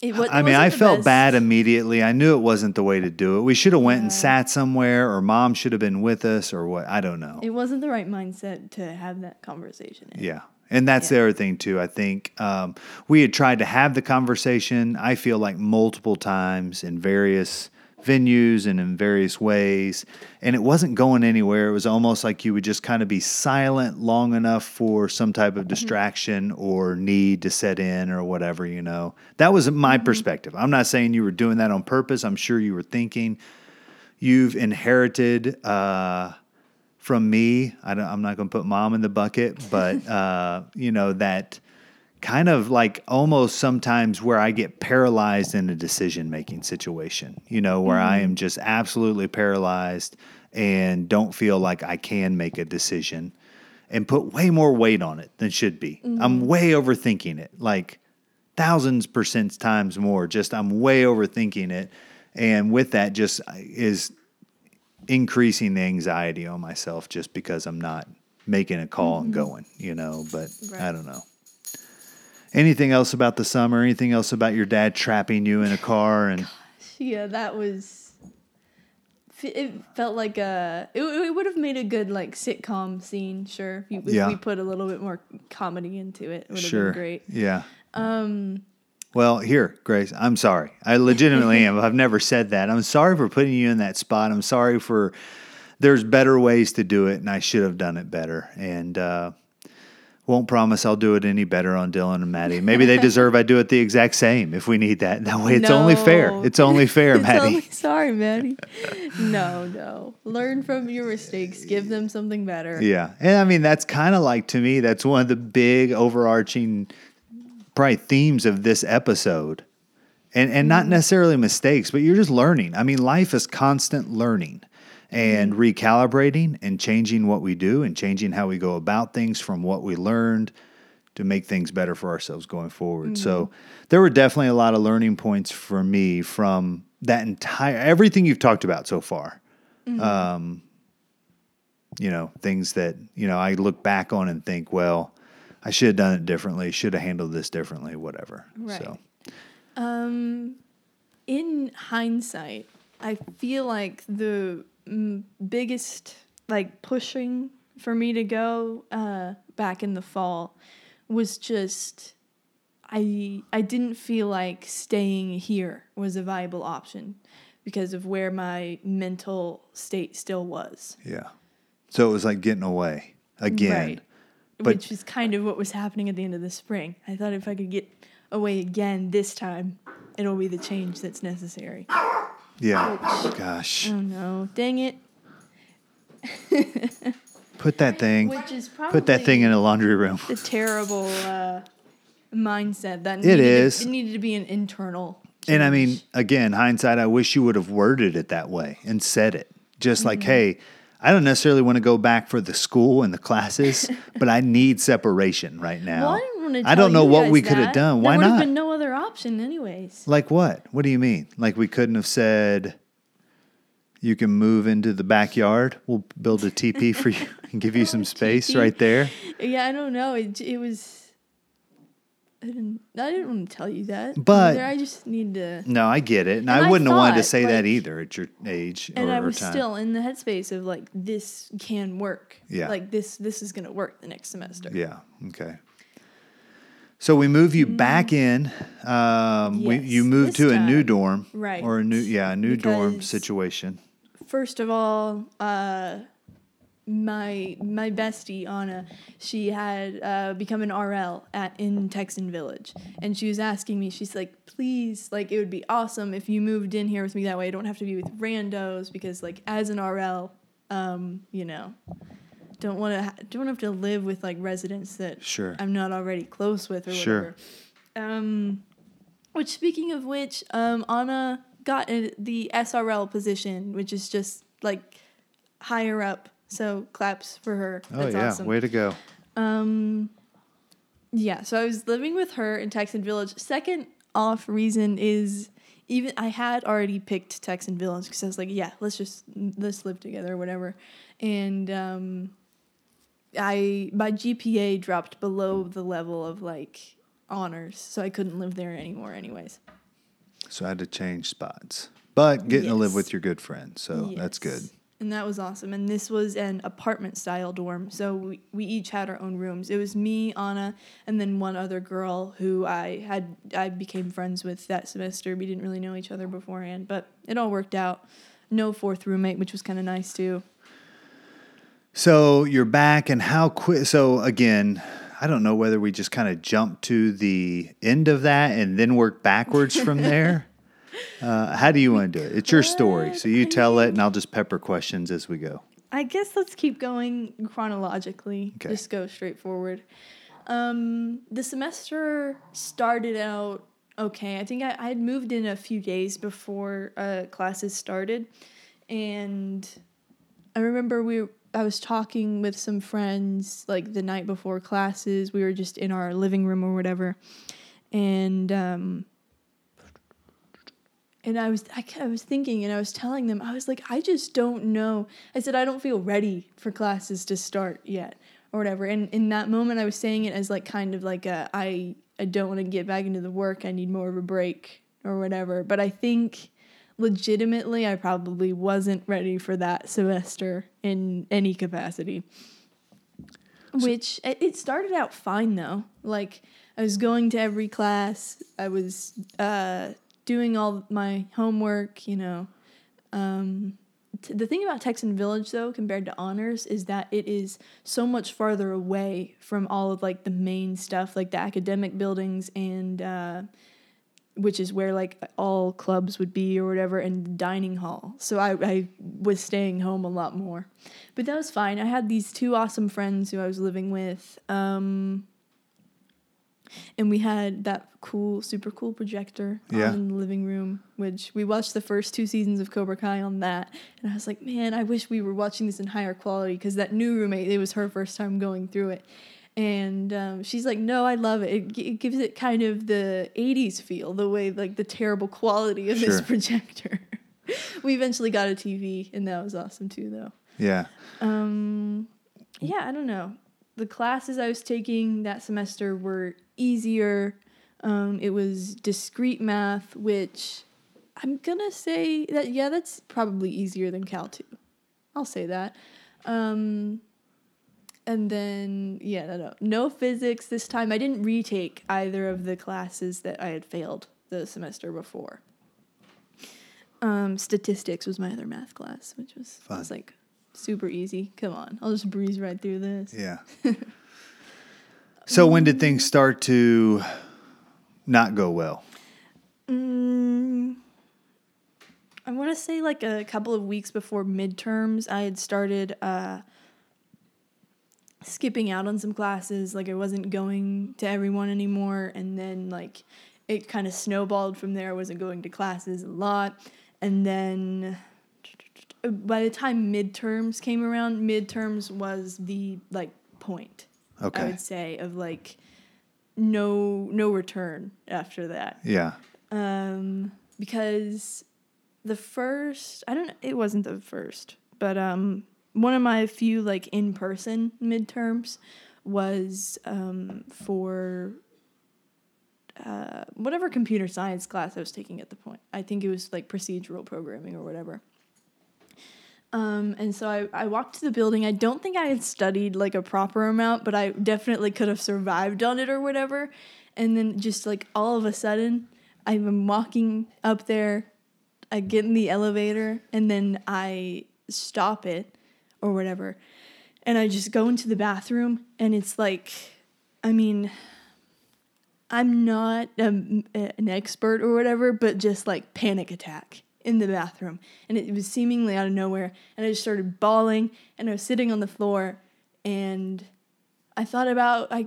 It wa- I mean, I felt best. bad immediately. I knew it wasn't the way to do it. We should have went and sat somewhere or mom should have been with us or what. I don't know. It wasn't the right mindset to have that conversation. In. Yeah. And that's the other thing too. I think um, we had tried to have the conversation. I feel like multiple times in various venues and in various ways, and it wasn't going anywhere. It was almost like you would just kind of be silent long enough for some type of distraction or need to set in or whatever. You know, that was my perspective. I'm not saying you were doing that on purpose. I'm sure you were thinking. You've inherited. Uh, from me. I don't, I'm not going to put mom in the bucket, but uh, you know that kind of like almost sometimes where I get paralyzed in a decision making situation, you know, where I am mm. just absolutely paralyzed and don't feel like I can make a decision and put way more weight on it than should be. I'm mm. way overthinking it, like thousands percent times more. Just I'm way overthinking it. And with that, just uh, is increasing the anxiety on myself just because I'm not making a call and going, you know, but I don't know. Anything else about the summer? Anything else about your dad trapping you in a car and Yeah, that was. It felt like a. It, it would have made a good like sitcom scene. Sure, if, you, if Yeah. we put a little bit more comedy into it, it would have sure. been great. Yeah. Um well, here, Grace, I'm sorry. I legitimately am. I've never said that. I'm sorry for putting you in that spot. I'm sorry for there's better ways to do it and I should have done it better. And uh won't promise I'll do it any better on Dylan and Maddie. Maybe they deserve I do it the exact same if we need that. That way it's only fair. It's only fair, It's Maddie. only- sorry, Maddie. no, no. Learn from your mistakes. Give them something better. Yeah. And I mean, that's kind of like to me, that's one of the big overarching probably themes of this episode. And and not mm-hmm. necessarily mistakes, but you're just learning. I mean, life is constant learning and mm-hmm. recalibrating and changing what we do and changing how we go about things from what we learned to make things better for ourselves going forward. So mm-hmm. there were definitely a lot of learning points for me from that entire everything you've talked about so far um, you know, things that, you know, I look back on and think, well, I should have done it differently, should have handled this differently, whatever. Right. So, Um, in hindsight, I feel like the biggest like pushing for me to go uh, back in the fall was just I I didn't feel like staying here was a viable option because of where my mental state still was. yeah. So it was like getting away again. Right. But- Which is kind of what was happening at the end of the spring. I thought if I could get away again this time, it'll be the change that's necessary. Yeah. Gosh. Oh no. Dang it. Put that thing, Which is probably put that thing in a laundry room. the terrible uh, mindset that it is. To, it needed to be an internal. And I mean, again, hindsight, I wish you would have worded it that way and said it. Just like, Mm-hmm. hey, I don't necessarily want to go back for the school and the classes, but I need separation right now. well, I didn't. I don't know what we could have done. There Why would have not? been no other option, anyways. Like what? What do you mean? Like we couldn't have said you can move into the backyard. We'll build a teepee for you and give you some space right there. Yeah, I don't know. It it was. I didn't. I didn't want to tell you that. But- either. I just need to. No, I get it, and, And I I wouldn't have wanted to thought, say that either at your age and or, I was time. still in the headspace of like this can work. Yeah. Like this this is gonna work the next semester. Yeah. Okay. So we move you back in. Um, we, Yes, you move to a new dorm, Right. Or a new, yeah, a new dorm situation. First of all, uh, my my bestie Anna, she had uh, become an RL at in Texan Village, and she was asking me. She's like, "Please, like, it would be awesome if you moved in here with me. That way, I don't have to be with randos because, like, as an RL, um, you know." Don't want to ha- don't have to live with like residents that Sure. I'm not already close with or Sure. whatever. Um, which speaking of which, um, Anna got a, the SRL position, which is just like higher up. So claps for her. Oh That's yeah, awesome. way to go. Um, yeah. So I was living with her in Texan Village. Second off reason is even I had already picked Texan Village because I was like, yeah, let's just let's live together or whatever. And um, I my GPA dropped below the level of like honors, so I couldn't live there anymore. Anyways. So I had to change spots, but getting to live with your good friend, so that's good. And that was awesome. And this was an apartment style dorm. So we, we each had our own rooms. It was me, Anna, and then one other girl who I had I became friends with that semester. We didn't really know each other beforehand, but it all worked out. No fourth roommate, which was kind of nice too. So you're back, and how quick? So again, I don't know whether we just kind of jump to the end of that and then work backwards from there. Uh, how do you want to do it? It's your story, so you tell it, and I'll just pepper questions as we go. I guess let's keep going chronologically. Okay. Just go straight forward. Um, the semester started out okay. I think I, I had moved in a few days before uh, classes started, and I remember we I was talking with some friends like the night before classes. We were just in our living room or whatever, and um, and I was I, I was thinking and I was telling them I was like I just don't know. I said I don't feel ready for classes to start yet or whatever. And in that moment I was saying it as like kind of like a I I don't want to get back into the work. I need more of a break or whatever. But I think legitimately I probably wasn't ready for that semester in any capacity. Which it it started out fine though. Like I was going to every class. I was uh, doing all my homework. You know, um, t- the thing about Texan Village though, compared to honors, is that it is so much farther away from all of like the main stuff, like the academic buildings and. Uh, which is where like all clubs would be or whatever and the dining hall so I, I was staying home a lot more but that was fine i had these two awesome friends who i was living with um, and we had that cool super cool projector Yeah. in the living room which we watched the first two seasons of cobra kai on that and i was like man i wish we were watching this in higher quality because that new roommate it was her first time going through it and um, she's like, "No, I love it. It, it gives it kind of the '80s feel, the way like the terrible quality of this projector." we eventually got a TV, and that was awesome too, though. Yeah. Um, yeah, I don't know. The classes I was taking that semester were easier. Um, it was discrete math, which I'm gonna say that yeah, that's probably easier than Calc two. I'll say that. Um, and then yeah, no, no, no physics this time. I didn't retake either of the classes that I had failed the semester before. Um, statistics was my other math class, which was Fun. was like super easy. Come on, I'll just breeze right through this. Yeah. so when did things start to not go well? Mm, I want to say like a couple of weeks before midterms, I had started uh, skipping out on some classes. Like I wasn't going to everyone anymore, and then like it kind of snowballed from there. I wasn't going to classes a lot, and then by the time midterms came around, midterms was the like point. I would say of like no no return after that Yeah. um, because the first I don't know it wasn't the first, but um, one of my few like in person midterms was um, for uh, whatever computer science class I was taking at the point. I think it was like procedural programming or whatever. Um, and so I, I walked to the building. I don't think I had studied like a proper amount, but I definitely could have survived on it or whatever. And then just like all of a sudden, I'm walking up there. I get in the elevator and then I stop it or whatever. And I just go into the bathroom and it's like, I mean, I'm not um, an expert or whatever, but just like panic attack in the bathroom. And it was seemingly out of nowhere. And I just started bawling and I was sitting on the floor and I thought about, I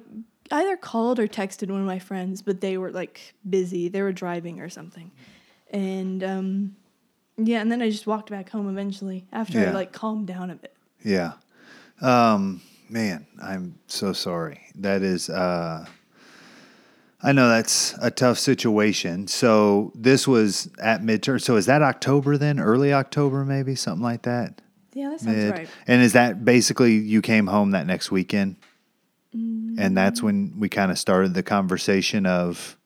either called or texted one of my friends, but they were like busy. They were driving or something. And um, yeah, and then I just walked back home eventually after Yeah. I like calmed down a bit. Yeah. Um, man, I'm so sorry. That is, uh, I know that's a tough situation. So this was at midterm. So is that October then? Early October, maybe something like that. Yeah, that sounds Mid. right. And is that basically you came home that next weekend? And Mm. that's when we kind of started the conversation of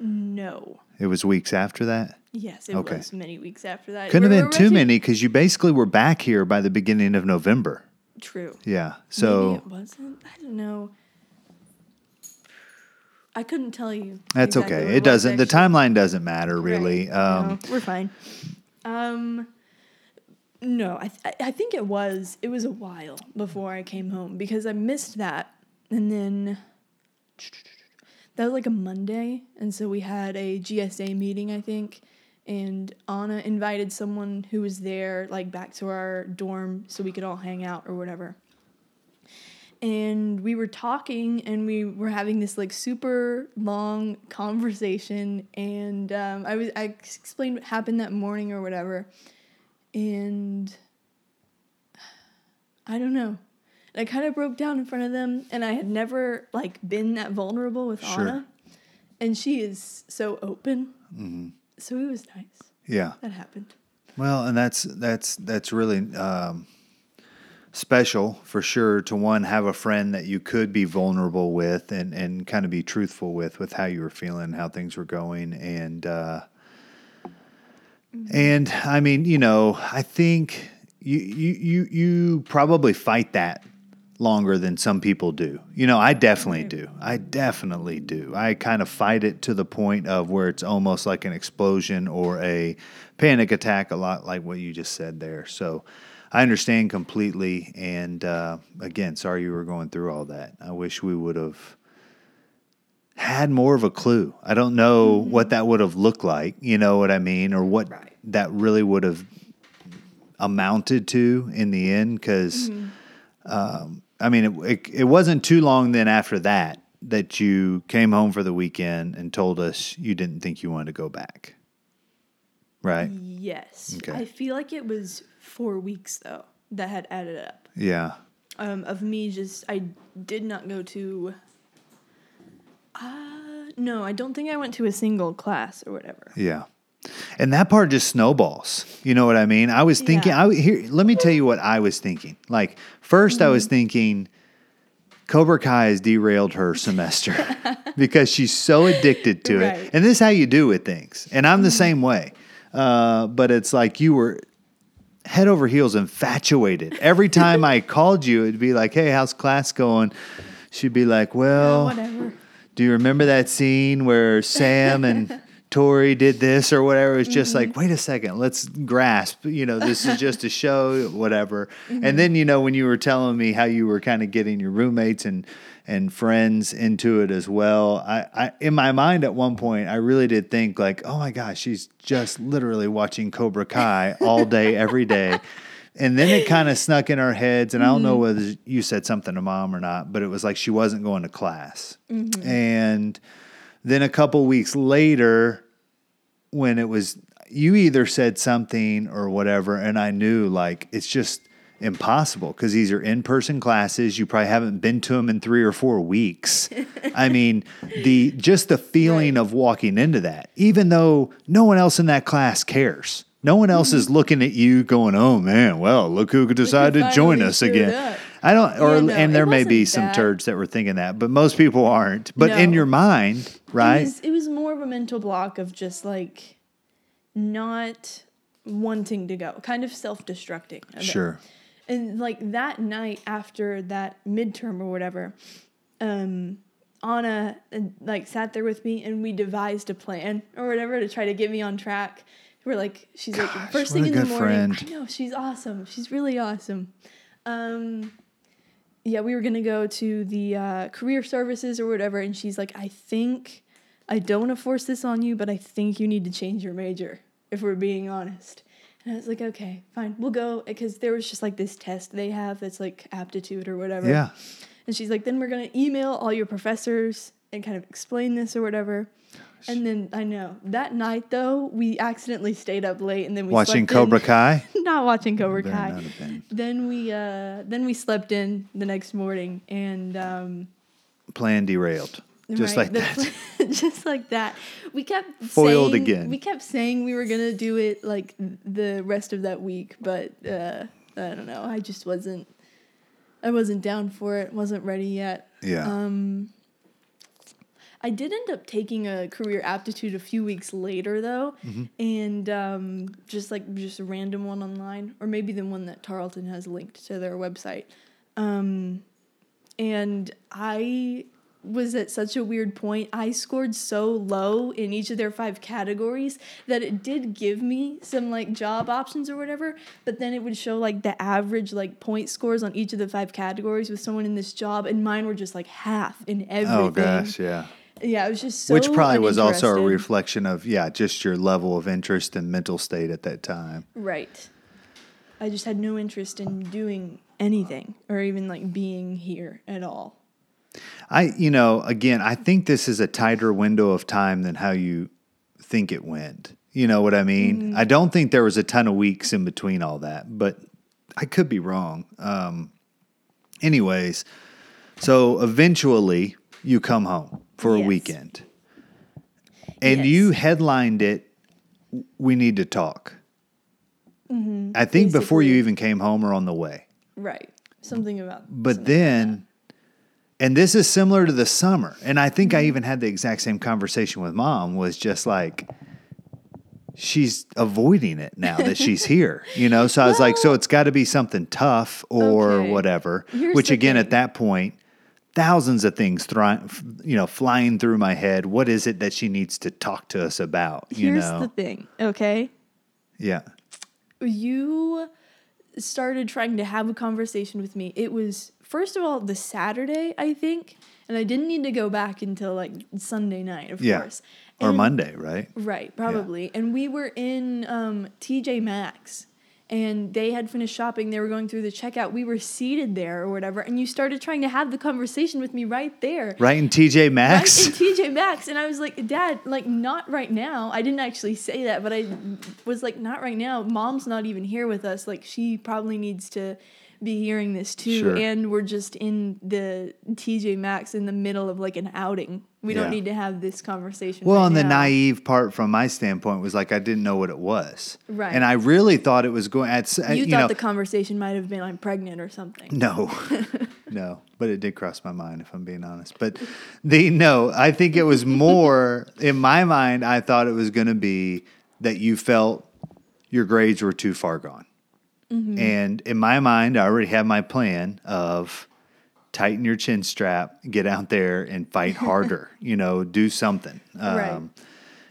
No. it was weeks after that. Yes, it Okay. was many weeks after that. Couldn't We have been too many because you basically were back here by the beginning of November. True. Yeah. Maybe So it wasn't. I don't know. I couldn't tell you. that's exactly okay. It doesn't. The timeline doesn't matter really. Right. Um, no, we're fine. Um, no, I, th- I think it was. It was a while before I came home because I missed that, and then that was like a Monday, and so we had a GSA meeting, I think, and Anna invited someone who was there, like back to our dorm, so we could all hang out or whatever. And we were talking and we were having this like super long conversation and um, I was I explained what happened that morning or whatever and I don't know. I kind of broke down in front of them and I had never like been that vulnerable with Sure. Anna and she is so open. So it was nice. Yeah. That happened. Well, and that's that's that's really um, special for sure to one have a friend that you could be vulnerable with and and kind of be truthful with with how you were feeling, how things were going, and uh, and I mean, you know, I think you you you you probably fight that longer than some people do. You know, I definitely do. I definitely do. I kind of fight it to the point of where it's almost like an explosion or a panic attack, a lot like what you just said there. So I understand completely. And uh, again, sorry you were going through all that. I wish we would have had more of a clue. I don't know what that would have looked like, you know what I mean, or what Right. that really would have amounted to in the end because um, I mean, it, it, it wasn't too long then after that that you came home for the weekend and told us you didn't think you wanted to go back. Right? Yes. Okay. I feel like it was four weeks though that had added up. Yeah. Um, of me just I did not go to. Uh, no, I don't think I went to a single class or whatever. Yeah. And that part just snowballs. You know what I mean? I was thinking, Yeah. I, here, let me tell you what I was thinking. Like, 1st I was Mm-hmm. thinking, Cobra Kai has derailed her semester because she's so addicted to Right. Mm-hmm. it. And this is how you do with things. And I'm the same way. Uh, but it's like you were head over heels infatuated. Every time I called you, it'd be like, hey, how's class going? She'd be like, well, whatever. do you remember that scene where Sam and Tori did this or whatever? It's just like, wait a second, let's grasp. You know, this is just a show, whatever. And then, you know, when you were telling me how you were kind of getting your roommates and and friends into it as well, I, I in my mind at one point I really did think like, oh my gosh, she's just literally watching Cobra Kai all day, every day. And then it kind of snuck in our heads, and I don't know mm-hmm. whether you said something to mom or not, but it was like she wasn't going to class. Mm-hmm. And then a couple weeks later, when it was, you either said something or whatever, and I knew like it's just impossible because these are in person classes. You probably haven't been to them in three or four weeks. I mean, the just the feeling of walking into that, even though no one else in that class cares. No one else is mm-hmm. looking at you going, "Oh man, well, look who decided to join us again." up. I don't, or Yeah, no, and there may be some that. turds that were thinking that, but most people aren't. But in your mind, right? It was, it was more of a mental block of just like not wanting to go, kind of self destructing. Sure. And like that night after that midterm or whatever, um, Anna uh, like sat there with me and we devised a plan or whatever to try to get me on track. We're like, she's like, first thing in the morning. friend. I know she's awesome. She's really awesome. Um, yeah, we were gonna go to the uh, career services or whatever, and she's like, I think I don't want to force this on you, but I think you need to change your major if we're being honest. And I was like, okay, fine, we'll go because there was just like this test they have that's like aptitude or whatever. Yeah. And she's like, then we're gonna email all your professors and kind of explain this or whatever. And then I know that night though we accidentally stayed up late and then we Watching slept in- Cobra Kai. not watching Cobra Better Kai. not have been. Then we uh then we slept in the next morning and um Plan derailed. Just right, like the that. just like that. We kept Foiled saying, again. We kept saying we were gonna do it like the rest of that week, but uh I don't know. I just wasn't I wasn't down for it. wasn't ready yet. Yeah. Um I did end up taking a career aptitude a few weeks later though, Mm-hmm. and um, just like just a random one online, or maybe the one that Tarleton has linked to their website. Um, and I was at such a weird point. I scored so low in each of their five categories that it did give me some like job options or whatever, but then it would show like the average like point scores on each of the five categories with someone in this job, and mine were just like half in oh, everything. oh gosh, yeah. Yeah, it was just so Which probably was also a reflection of yeah, just your level of interest and mental state at that time. Right. I just had no interest in doing anything or even like being here at all. I, you know, again, I think this is a tighter window of time than how you think it went. You know what I mean? I don't think there was a ton of weeks in between all that, but I could be wrong. Um, anyways, so eventually you come home for a weekend and Yes. you headlined it. We need to talk. I think before you even came home or on the way. Right. Something about But something then, and this is similar to the summer, and I think I even had the exact same conversation with mom. Was just like, she's avoiding it now that she's here, you know. So I was like, so it's got to be something tough or Okay. whatever. Here's Which again, at that point, thousands of things, thri- f- you know, flying through my head. What is it that she needs to talk to us about? You Here's know, the thing, okay? yeah, You started trying to have a conversation with me. It was first of all the Saturday, I think, and I didn't need to go back until like Sunday night, of yeah, course. or Monday, right? Right, probably. And we were in um, TJ Maxx and they had finished shopping. They were going through the checkout. We were seated there or whatever. And you started trying to have the conversation with me right there. Right in TJ Right in TJ Maxx. And I was like, Dad, like, not right now. I didn't actually say that, but I was like, not right now. Mom's not even here with us. Like, she probably needs to be hearing this too. Sure. And we're just in the TJ Maxx in the middle of like an outing. We Yeah. don't need to have this conversation. Well, right and the naive part from my standpoint was like I didn't know what it was, Right. And I really thought it was going. At, You, you, thought know, the conversation might have been I'm pregnant or something. no, no, but it did cross my mind if I'm being honest. But the no, I think it was more in my mind. I thought it was going to be that you felt your grades were too far gone, Mm-hmm. and in my mind, I already had my plan of tighten your chin strap, get out there and fight harder. you know, do something. Um, Right.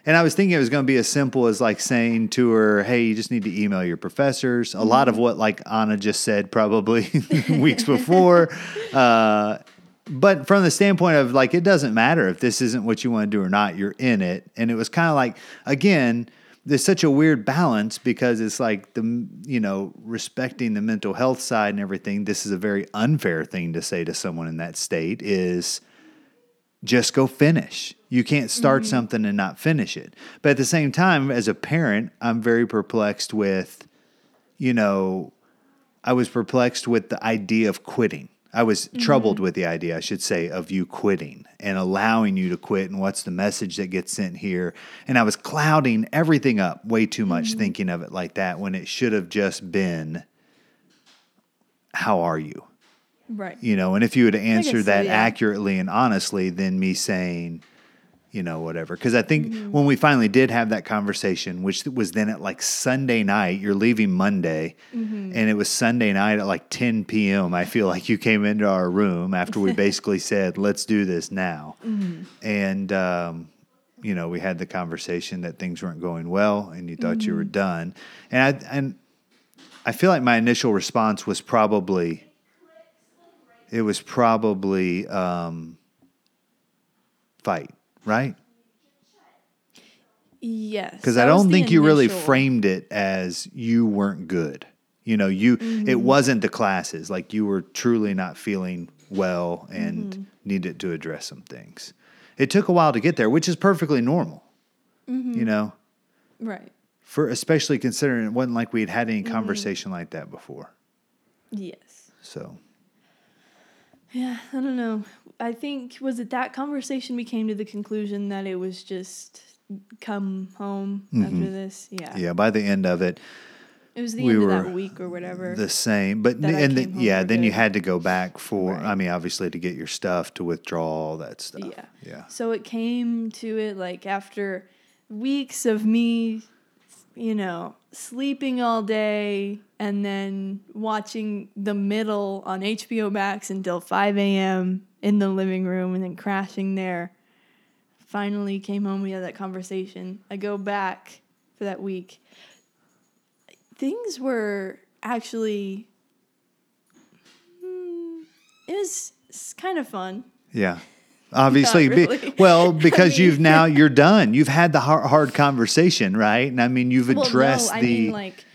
And I was thinking it was going to be as simple as like saying to her, "Hey, you just need to email your professors." A lot of what like Anna just said probably weeks before. Uh, but from the standpoint of like, it doesn't matter if this isn't what you want to do or not. You're in it, and it was kind of like again. There's such a weird balance because it's like the you know respecting the mental health side and everything. This is a very unfair thing to say to someone in that state. Is just go finish. You can't start mm-hmm. something and not finish it. But at the same time, as a parent, I'm very perplexed with, you know, I was perplexed with the idea of quitting. I was troubled mm-hmm. with the idea, I should say, of you quitting and allowing you to quit and what's the message that gets sent here. And I was clouding everything up way too much mm-hmm. thinking of it like that when it should have just been, how are you? Right. you know and if you would answer so, that yeah. accurately and honestly then me saying you know whatever because i think Mm-hmm. when we finally did have that conversation which was then at like sunday night you're leaving monday Mm-hmm. and it was sunday night at like 10 p.m i feel like you came into our room after we basically said let's do this now Mm-hmm. and um, you know we had the conversation that things weren't going well and you thought you were Mm-hmm. done and i and i feel like my initial response was probably it was probably um, fight, right? Yes. Because I don't think you really framed it as you weren't good. You know, you Mm-hmm. it wasn't the classes like you were truly not feeling well and Mm-hmm. needed to address some things. It took a while to get there, which is perfectly normal. Mm-hmm. You know, Right. for especially considering it wasn't like we had had any Mm-hmm. conversation like that before. Yes. So Yeah, I don't know. I think was it that conversation we came to the conclusion that it was just come home mm-hmm. after this. Yeah. yeah, by the end of it, It was the we end of were that week or whatever. the same. But and home yeah, then you had to go back for. I mean, obviously to get your stuff to withdraw all that stuff. Yeah. yeah, So it came to it like after weeks of me, you know, sleeping all day and then watching The Middle on HBO Max until 5 a.m. in the living room and then crashing there. Finally came home, we had that conversation. I go back for that week. Things were actually, hmm, it was kind of fun. yeah. Obviously, be- well, because mean- you've now you're done. You've had the hard, hard conversation, right? And I mean, you've Well, addressed no, I the. mean like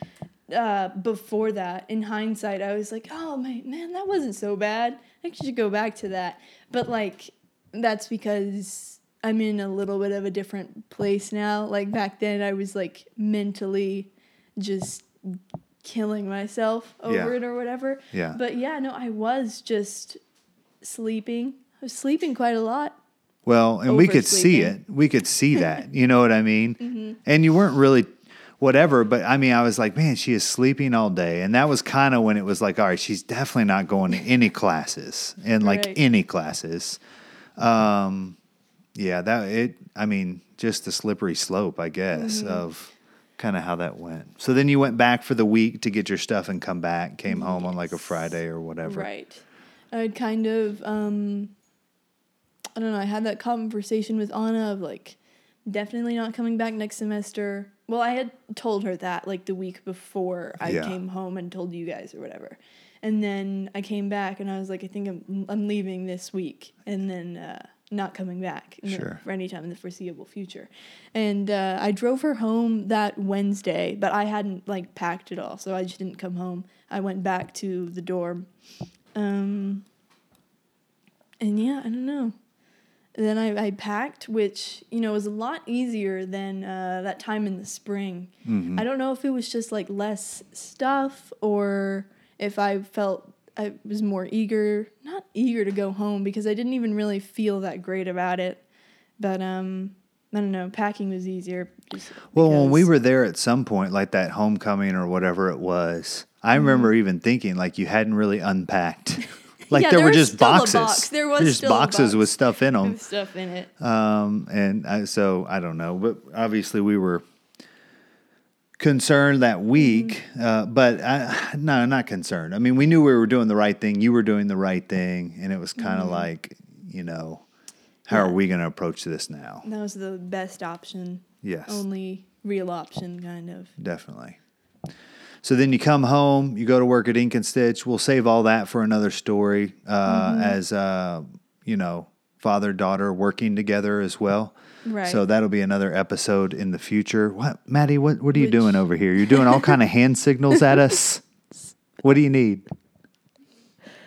uh, before that, in hindsight, I was like, oh my man, that wasn't so bad. I should go back to that. But like, that's because I'm in a little bit of a different place now. Like back then, I was like mentally just killing myself over Yeah. it or whatever. Yeah. But yeah, no, I was just sleeping. Was sleeping quite a lot. Well, and we could see it. We could see that. You know what I mean? And you weren't really whatever, but I mean, I was like, man, she is sleeping all day. And that was kind of when it was like, all right, she's definitely not going to any classes and like Right. any classes. Um, yeah, that it, I mean, just the slippery slope, I guess, of kind of how that went. So then you went back for the week to get your stuff and come back, came home on like a Friday or whatever. Right. I'd kind of, um, I don't know, I had that conversation with Anna of like, definitely not coming back next semester. Well, I had told her that like the week before I Yeah. came home and told you guys or whatever. And then I came back and I was like, I think I'm, I'm leaving this week and then uh, not coming back Sure. for any time in the foreseeable future. And uh, I drove her home that Wednesday, but I hadn't like packed it all, so I just didn't come home. I went back to the dorm. Um, and yeah, I don't know. Then I, I packed, which, you know, was a lot easier than uh, that time in the spring. Mm-hmm. I don't know if it was just like less stuff or if I felt I was more eager, not eager to go home because I didn't even really feel that great about it. But um, I don't know, packing was easier. Well, when we were there at some point, like that homecoming or whatever it was, I Mm-hmm. remember even thinking like you hadn't really unpacked. like Yeah, there, there were just boxes. box. There was just boxes box. with stuff in them. stuff in it. Um, and I, so I don't know, but obviously we were concerned that week. Mm-hmm. Uh, but I, no, not concerned. I mean, we knew we were doing the right thing. You were doing the right thing, and it was kind of like, you know, how are Mm-hmm. We going to approach this now? That was the best option. Yes. Only real option, kind of. Definitely. So then you come home, you go to work at Ink and Stitch. We'll save all that for another story uh, Mm-hmm. as, uh, you know, father daughter working together as well. Right. So that'll be another episode in the future. What, Maddie? What What are you Which- doing over here? You're doing all kind of hand signals at us. What do you need?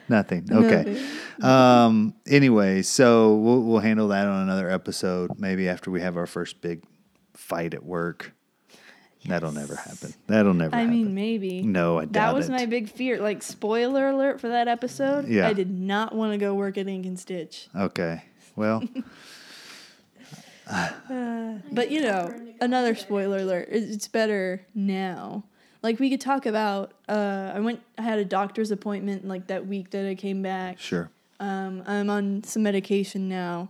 Nothing. Okay. Um. Anyway, so we'll we'll handle that on another episode. Maybe after we have our first big fight at work. That'll never happen. That'll never. I happen. mean, maybe. No, I doubt it. That was it. my big fear. Like, spoiler alert for that episode. Yeah. I did not want to go work at Ink and Stitch. Okay. Well, But, you know, another spoiler alert. It's better now. Like, we could talk about. Uh, I went, I had a doctor's appointment like that week that I came back. sure. Um, I'm on some medication now.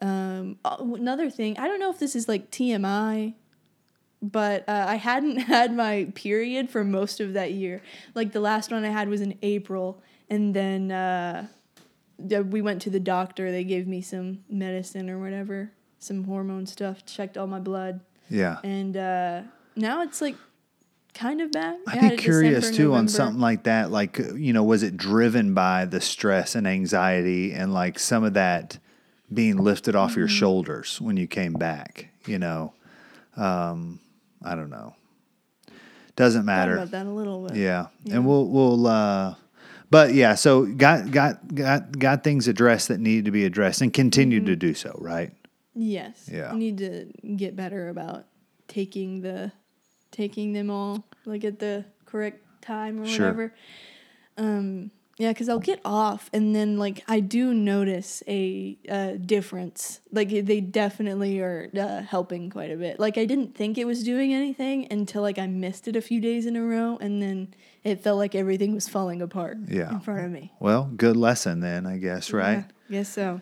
Um, oh, another thing, I don't know if this is like TMI, but uh, I hadn't had my period for most of that year. Like the last one I had was in April, and then uh, we went to the doctor. They gave me some medicine or whatever, some hormone stuff, checked all my blood, Yeah. and uh, now it's like kind of back. I'd be curious December, too on something like that. Like, you know, was it driven by the stress and anxiety and like some of that being lifted off Mm-hmm. your shoulders when you came back? You know, um, I don't know. Doesn't matter. about that a little bit. Yeah. Yeah. And we'll, we'll, uh, but yeah, so got, got, got, got things addressed that needed to be addressed and continue Mm-hmm. to do so, right? Yes. Yeah. I need to get better about taking the taking them all like at the correct time or Sure. whatever. Um yeah, cuz I'll get off and then like I do notice a uh, difference. Like they definitely are uh, helping quite a bit. Like I didn't think it was doing anything until like I missed it a few days in a row and then it felt like everything was falling apart Yeah. in front of me. Well, good lesson then, I guess, right? Yeah, guess so.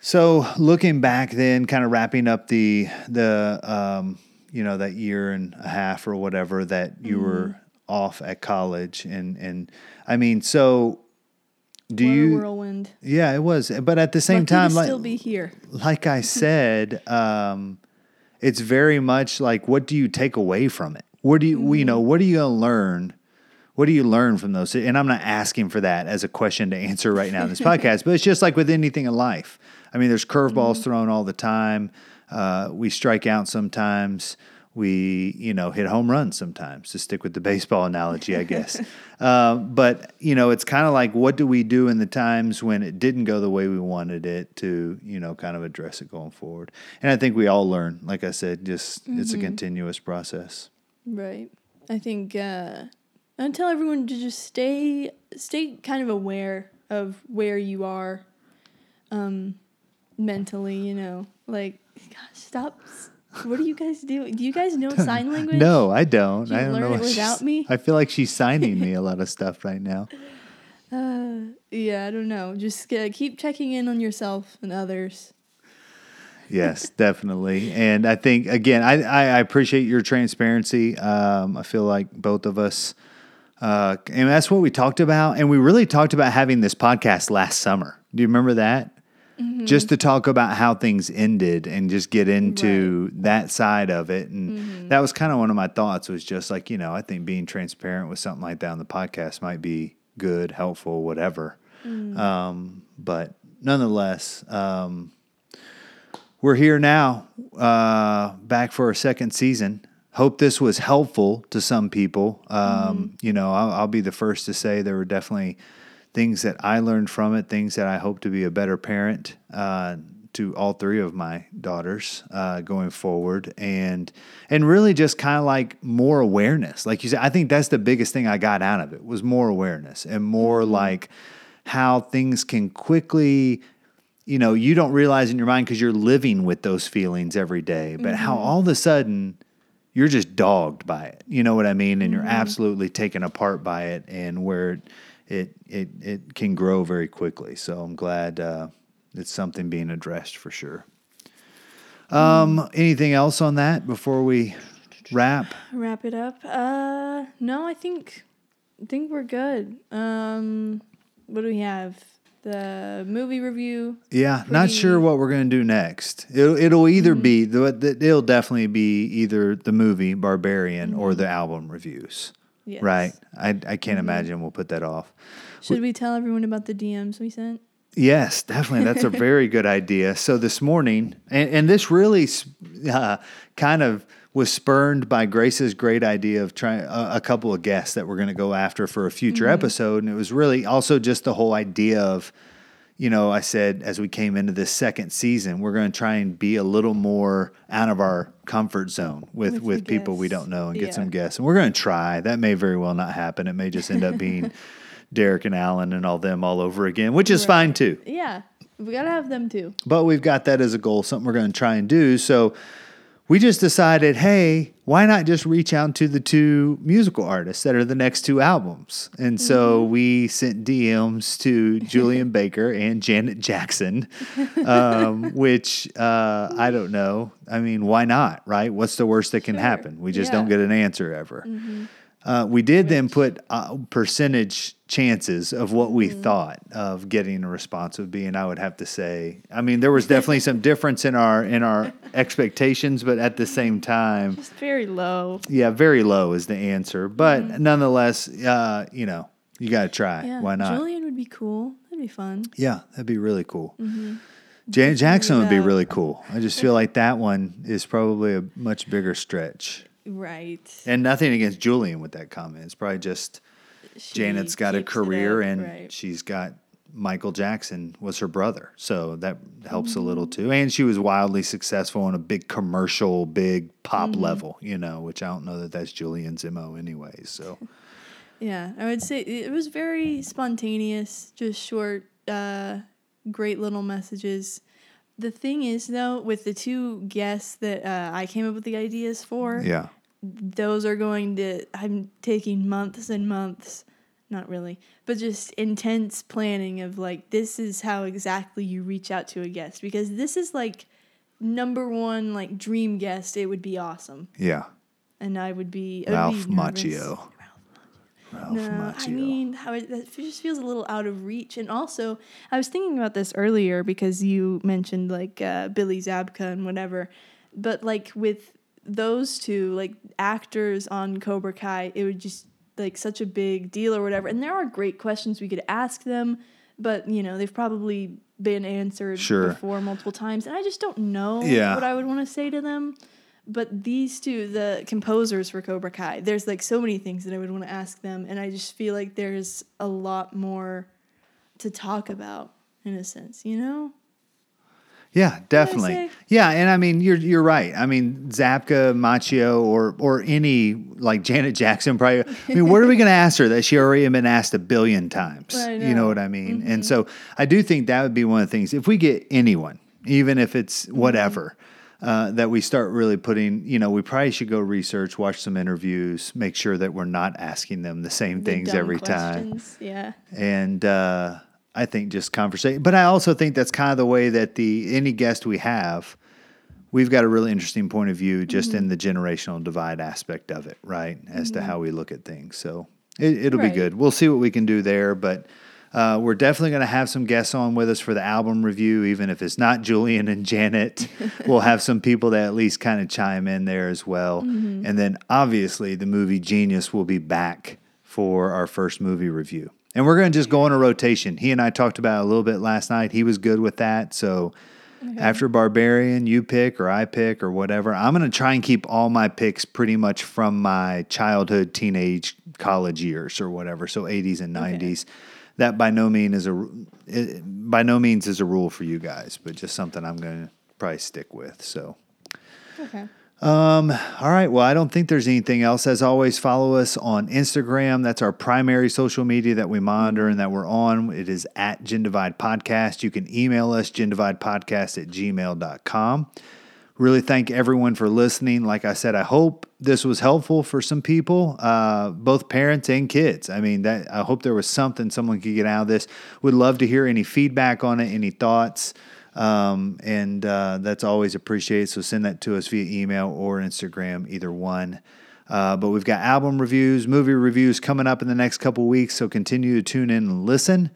So looking back, then kind of wrapping up the the um, you know that year and a half or whatever that you were Mm-hmm. off at college, and and I mean, so do what you? whirlwind. Yeah, it was, but at the same Lucky time, like still be here. like I said, um, it's very much like what do you take away from it? What do you you know what are you gonna learn? What do you learn from those? And I'm not asking for that as a question to answer right now in this podcast, but it's just like with anything in life. I mean, there's curveballs thrown all the time. Uh, we strike out sometimes. We you know hit home runs sometimes to stick with the baseball analogy i guess uh, but you know it's kind of like what do we do in the times when it didn't go the way we wanted it to you know kind of address it going forward and i think we all learn like i said just it's a continuous process Right. I think uh, I tell everyone to just stay stay kind of aware of where you are um, mentally. You know, like gosh, stop. What do you guys do? Do you guys know sign language? no i don't you i don't learn know it without me? i feel like she's signing me a lot of stuff right now Uh, yeah, I don't know. Just uh, keep checking in on yourself and others. Yes, definitely. And I think again, I, I I appreciate your transparency. Um, I feel like both of us, uh, and that's what we talked about. And we really talked about having this podcast last summer. Do you remember that? Just to talk about how things ended and just get into that side of it. And that was kind of one of my thoughts was just like, you know, I think being transparent with something like that on the podcast might be good, helpful, whatever. Um, but nonetheless, um, we're here now, uh, back for a second season. Hope this was helpful to some people. Um, You know, I'll, I'll be the first to say there were definitely things that I learned from it, things that I hope to be a better parent uh, to all three of my daughters uh, going forward, and and really just kind of like more awareness. Like you said, I think that's the biggest thing I got out of it was more awareness and more like how things can quickly you know, you don't realize in your mind because you're living with those feelings every day, but how all of a sudden you're just dogged by it. You know what I mean? And you're absolutely taken apart by it and where it it it can grow very quickly. So I'm glad uh, it's something being addressed for sure. Um, anything else on that before we wrap? Wrap it up. Uh, no, I think I think we're good. Um, what do we have? The movie review. Yeah, not sure what we're gonna do next. It'll, it'll either be the, the it'll definitely be either the movie Barbarian or the album reviews. Yes. Right. I I can't imagine we'll put that off. Should we tell everyone about the DMs we sent? Yes, definitely. That's a very good idea. So this morning, and, and this really uh, kind of was spurned by Grace's great idea of trying a, a couple of guests that we're going to go after for a future episode. And it was really also just the whole idea of, you know, I said as we came into this second season, we're going to try and be a little more out of our comfort zone with, With with, people we don't know and get Yeah. some guests. And we're going to try. That may very well not happen. It may just end up being Derek and Alan and all them all over again, which is fine too. Yeah, we gotta have them too. But we've got that as a goal, something we're going to try and do. So we just decided, hey, why not just reach out to the two musical artists that are the next two albums? And so we sent DMs to Julien Baker and Janet Jackson, um, which uh, I don't know. I mean, why not, right? What's the worst that can happen? We just don't get an answer ever. Uh, we did then put uh, percentage chances of what we mm-hmm. thought of getting a response would be, and I would have to say, I mean, there was definitely some difference in our in our expectations, but at the same time, It's very low. yeah, very low is the answer. But mm-hmm. nonetheless, uh, you know, you got to try. Yeah, Why not? Julien would be cool. That'd be fun. Yeah, that'd be really cool. Mm-hmm. Janet Jackson would be really cool. I just feel like that one is probably a much bigger stretch. Right. And nothing against Julien with that comment. It's probably just She Janet's got a career up, and right. she's got Michael Jackson was her brother. So that helps a little Mm-hmm. too. And she was wildly successful on a big commercial, big pop Mm-hmm. level, you know, which I don't know that that's Julien's MO anyway. So Yeah, I would say it was very spontaneous, just short, uh, great little messages. The thing is, though, with the two guests that uh, I came up with the ideas for, yeah. Those are going to, I'm taking months and months, not really, but just intense planning of like, this is how exactly you reach out to a guest because this is like number one, like dream guest. It would be awesome. Yeah. And I would be, I would Ralph be. Macchio. Ralph No, Macchio. I mean, how it, that just feels a little out of reach. And also, I was thinking about this earlier because you mentioned like uh, Billy Zabka and whatever. But like with those two, like actors on Cobra Kai, it would just like such a big deal or whatever. And there are great questions we could ask them, but you know, they've probably been answered Sure. before multiple times. And I just don't know Yeah. what I would want to say to them. But these two, the composers for Cobra Kai, there's like so many things that I would want to ask them, and I just feel like there's a lot more to talk about in a sense, you know? Yeah, definitely. Yeah, and I mean you're you're right. I mean Zabka, Macchio, or or any like Janet Jackson. Probably. I mean, what are we going to ask her that she already been asked a billion times? I You know. know what I mean? And so I do think that would be one of the things. If we get anyone, even if it's whatever. Uh, that we start really putting, you know, we probably should go research, watch some interviews, make sure that we're not asking them the same The things every time Yeah. and uh, I think just conversation. But I also think that's kind of the way that the any guest we have, we've got a really interesting point of view just in mm-hmm. the generational divide aspect of it, right? As to mm-hmm. how we look at things. So it, it'll Right. be good. We'll see what we can do there, but. Uh, we're definitely going to have some guests on with us for the album review, even if it's not Julien and Janet. we'll have some people that at least kind of chime in there as well. Mm-hmm. And then obviously, the movie Genius will be back for our first movie review. And we're going to just go on a rotation. He and I talked about it a little bit last night. He was good with that. So after Barbarian, you pick or I pick or whatever. I'm going to try and keep all my picks pretty much from my childhood, teenage, college years or whatever. So 80s and 90s. That by no means is a it, by no means is a rule for you guys, but just something I'm going to probably stick with. So Okay. All right. Well, I don't think there's anything else. As always, follow us on Instagram. That's our primary social media that we monitor and that we're on. It is at Gen Divide Podcast. You can email us, gendividepodcast at gmail.com. Really thank everyone for listening. Like I said, I hope this was helpful for some people, uh, both parents and kids. I mean, that I hope there was something someone could get out of this. Would love to hear any feedback on it, any thoughts. Um, and uh, that's always appreciated. So send that to us via email or Instagram, either one. Uh, but we've got album reviews, movie reviews coming up in the next couple weeks. So continue to tune in and listen.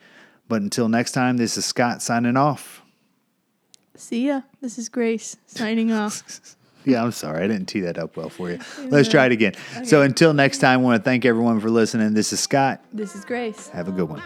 But until next time, this is Scott signing off. See ya. This is Grace signing off. Yeah, I'm sorry. I didn't tee that up well for you. Let's try it again. So until next time, I want to thank everyone for listening. This is Scott. This is Grace. Have a good one.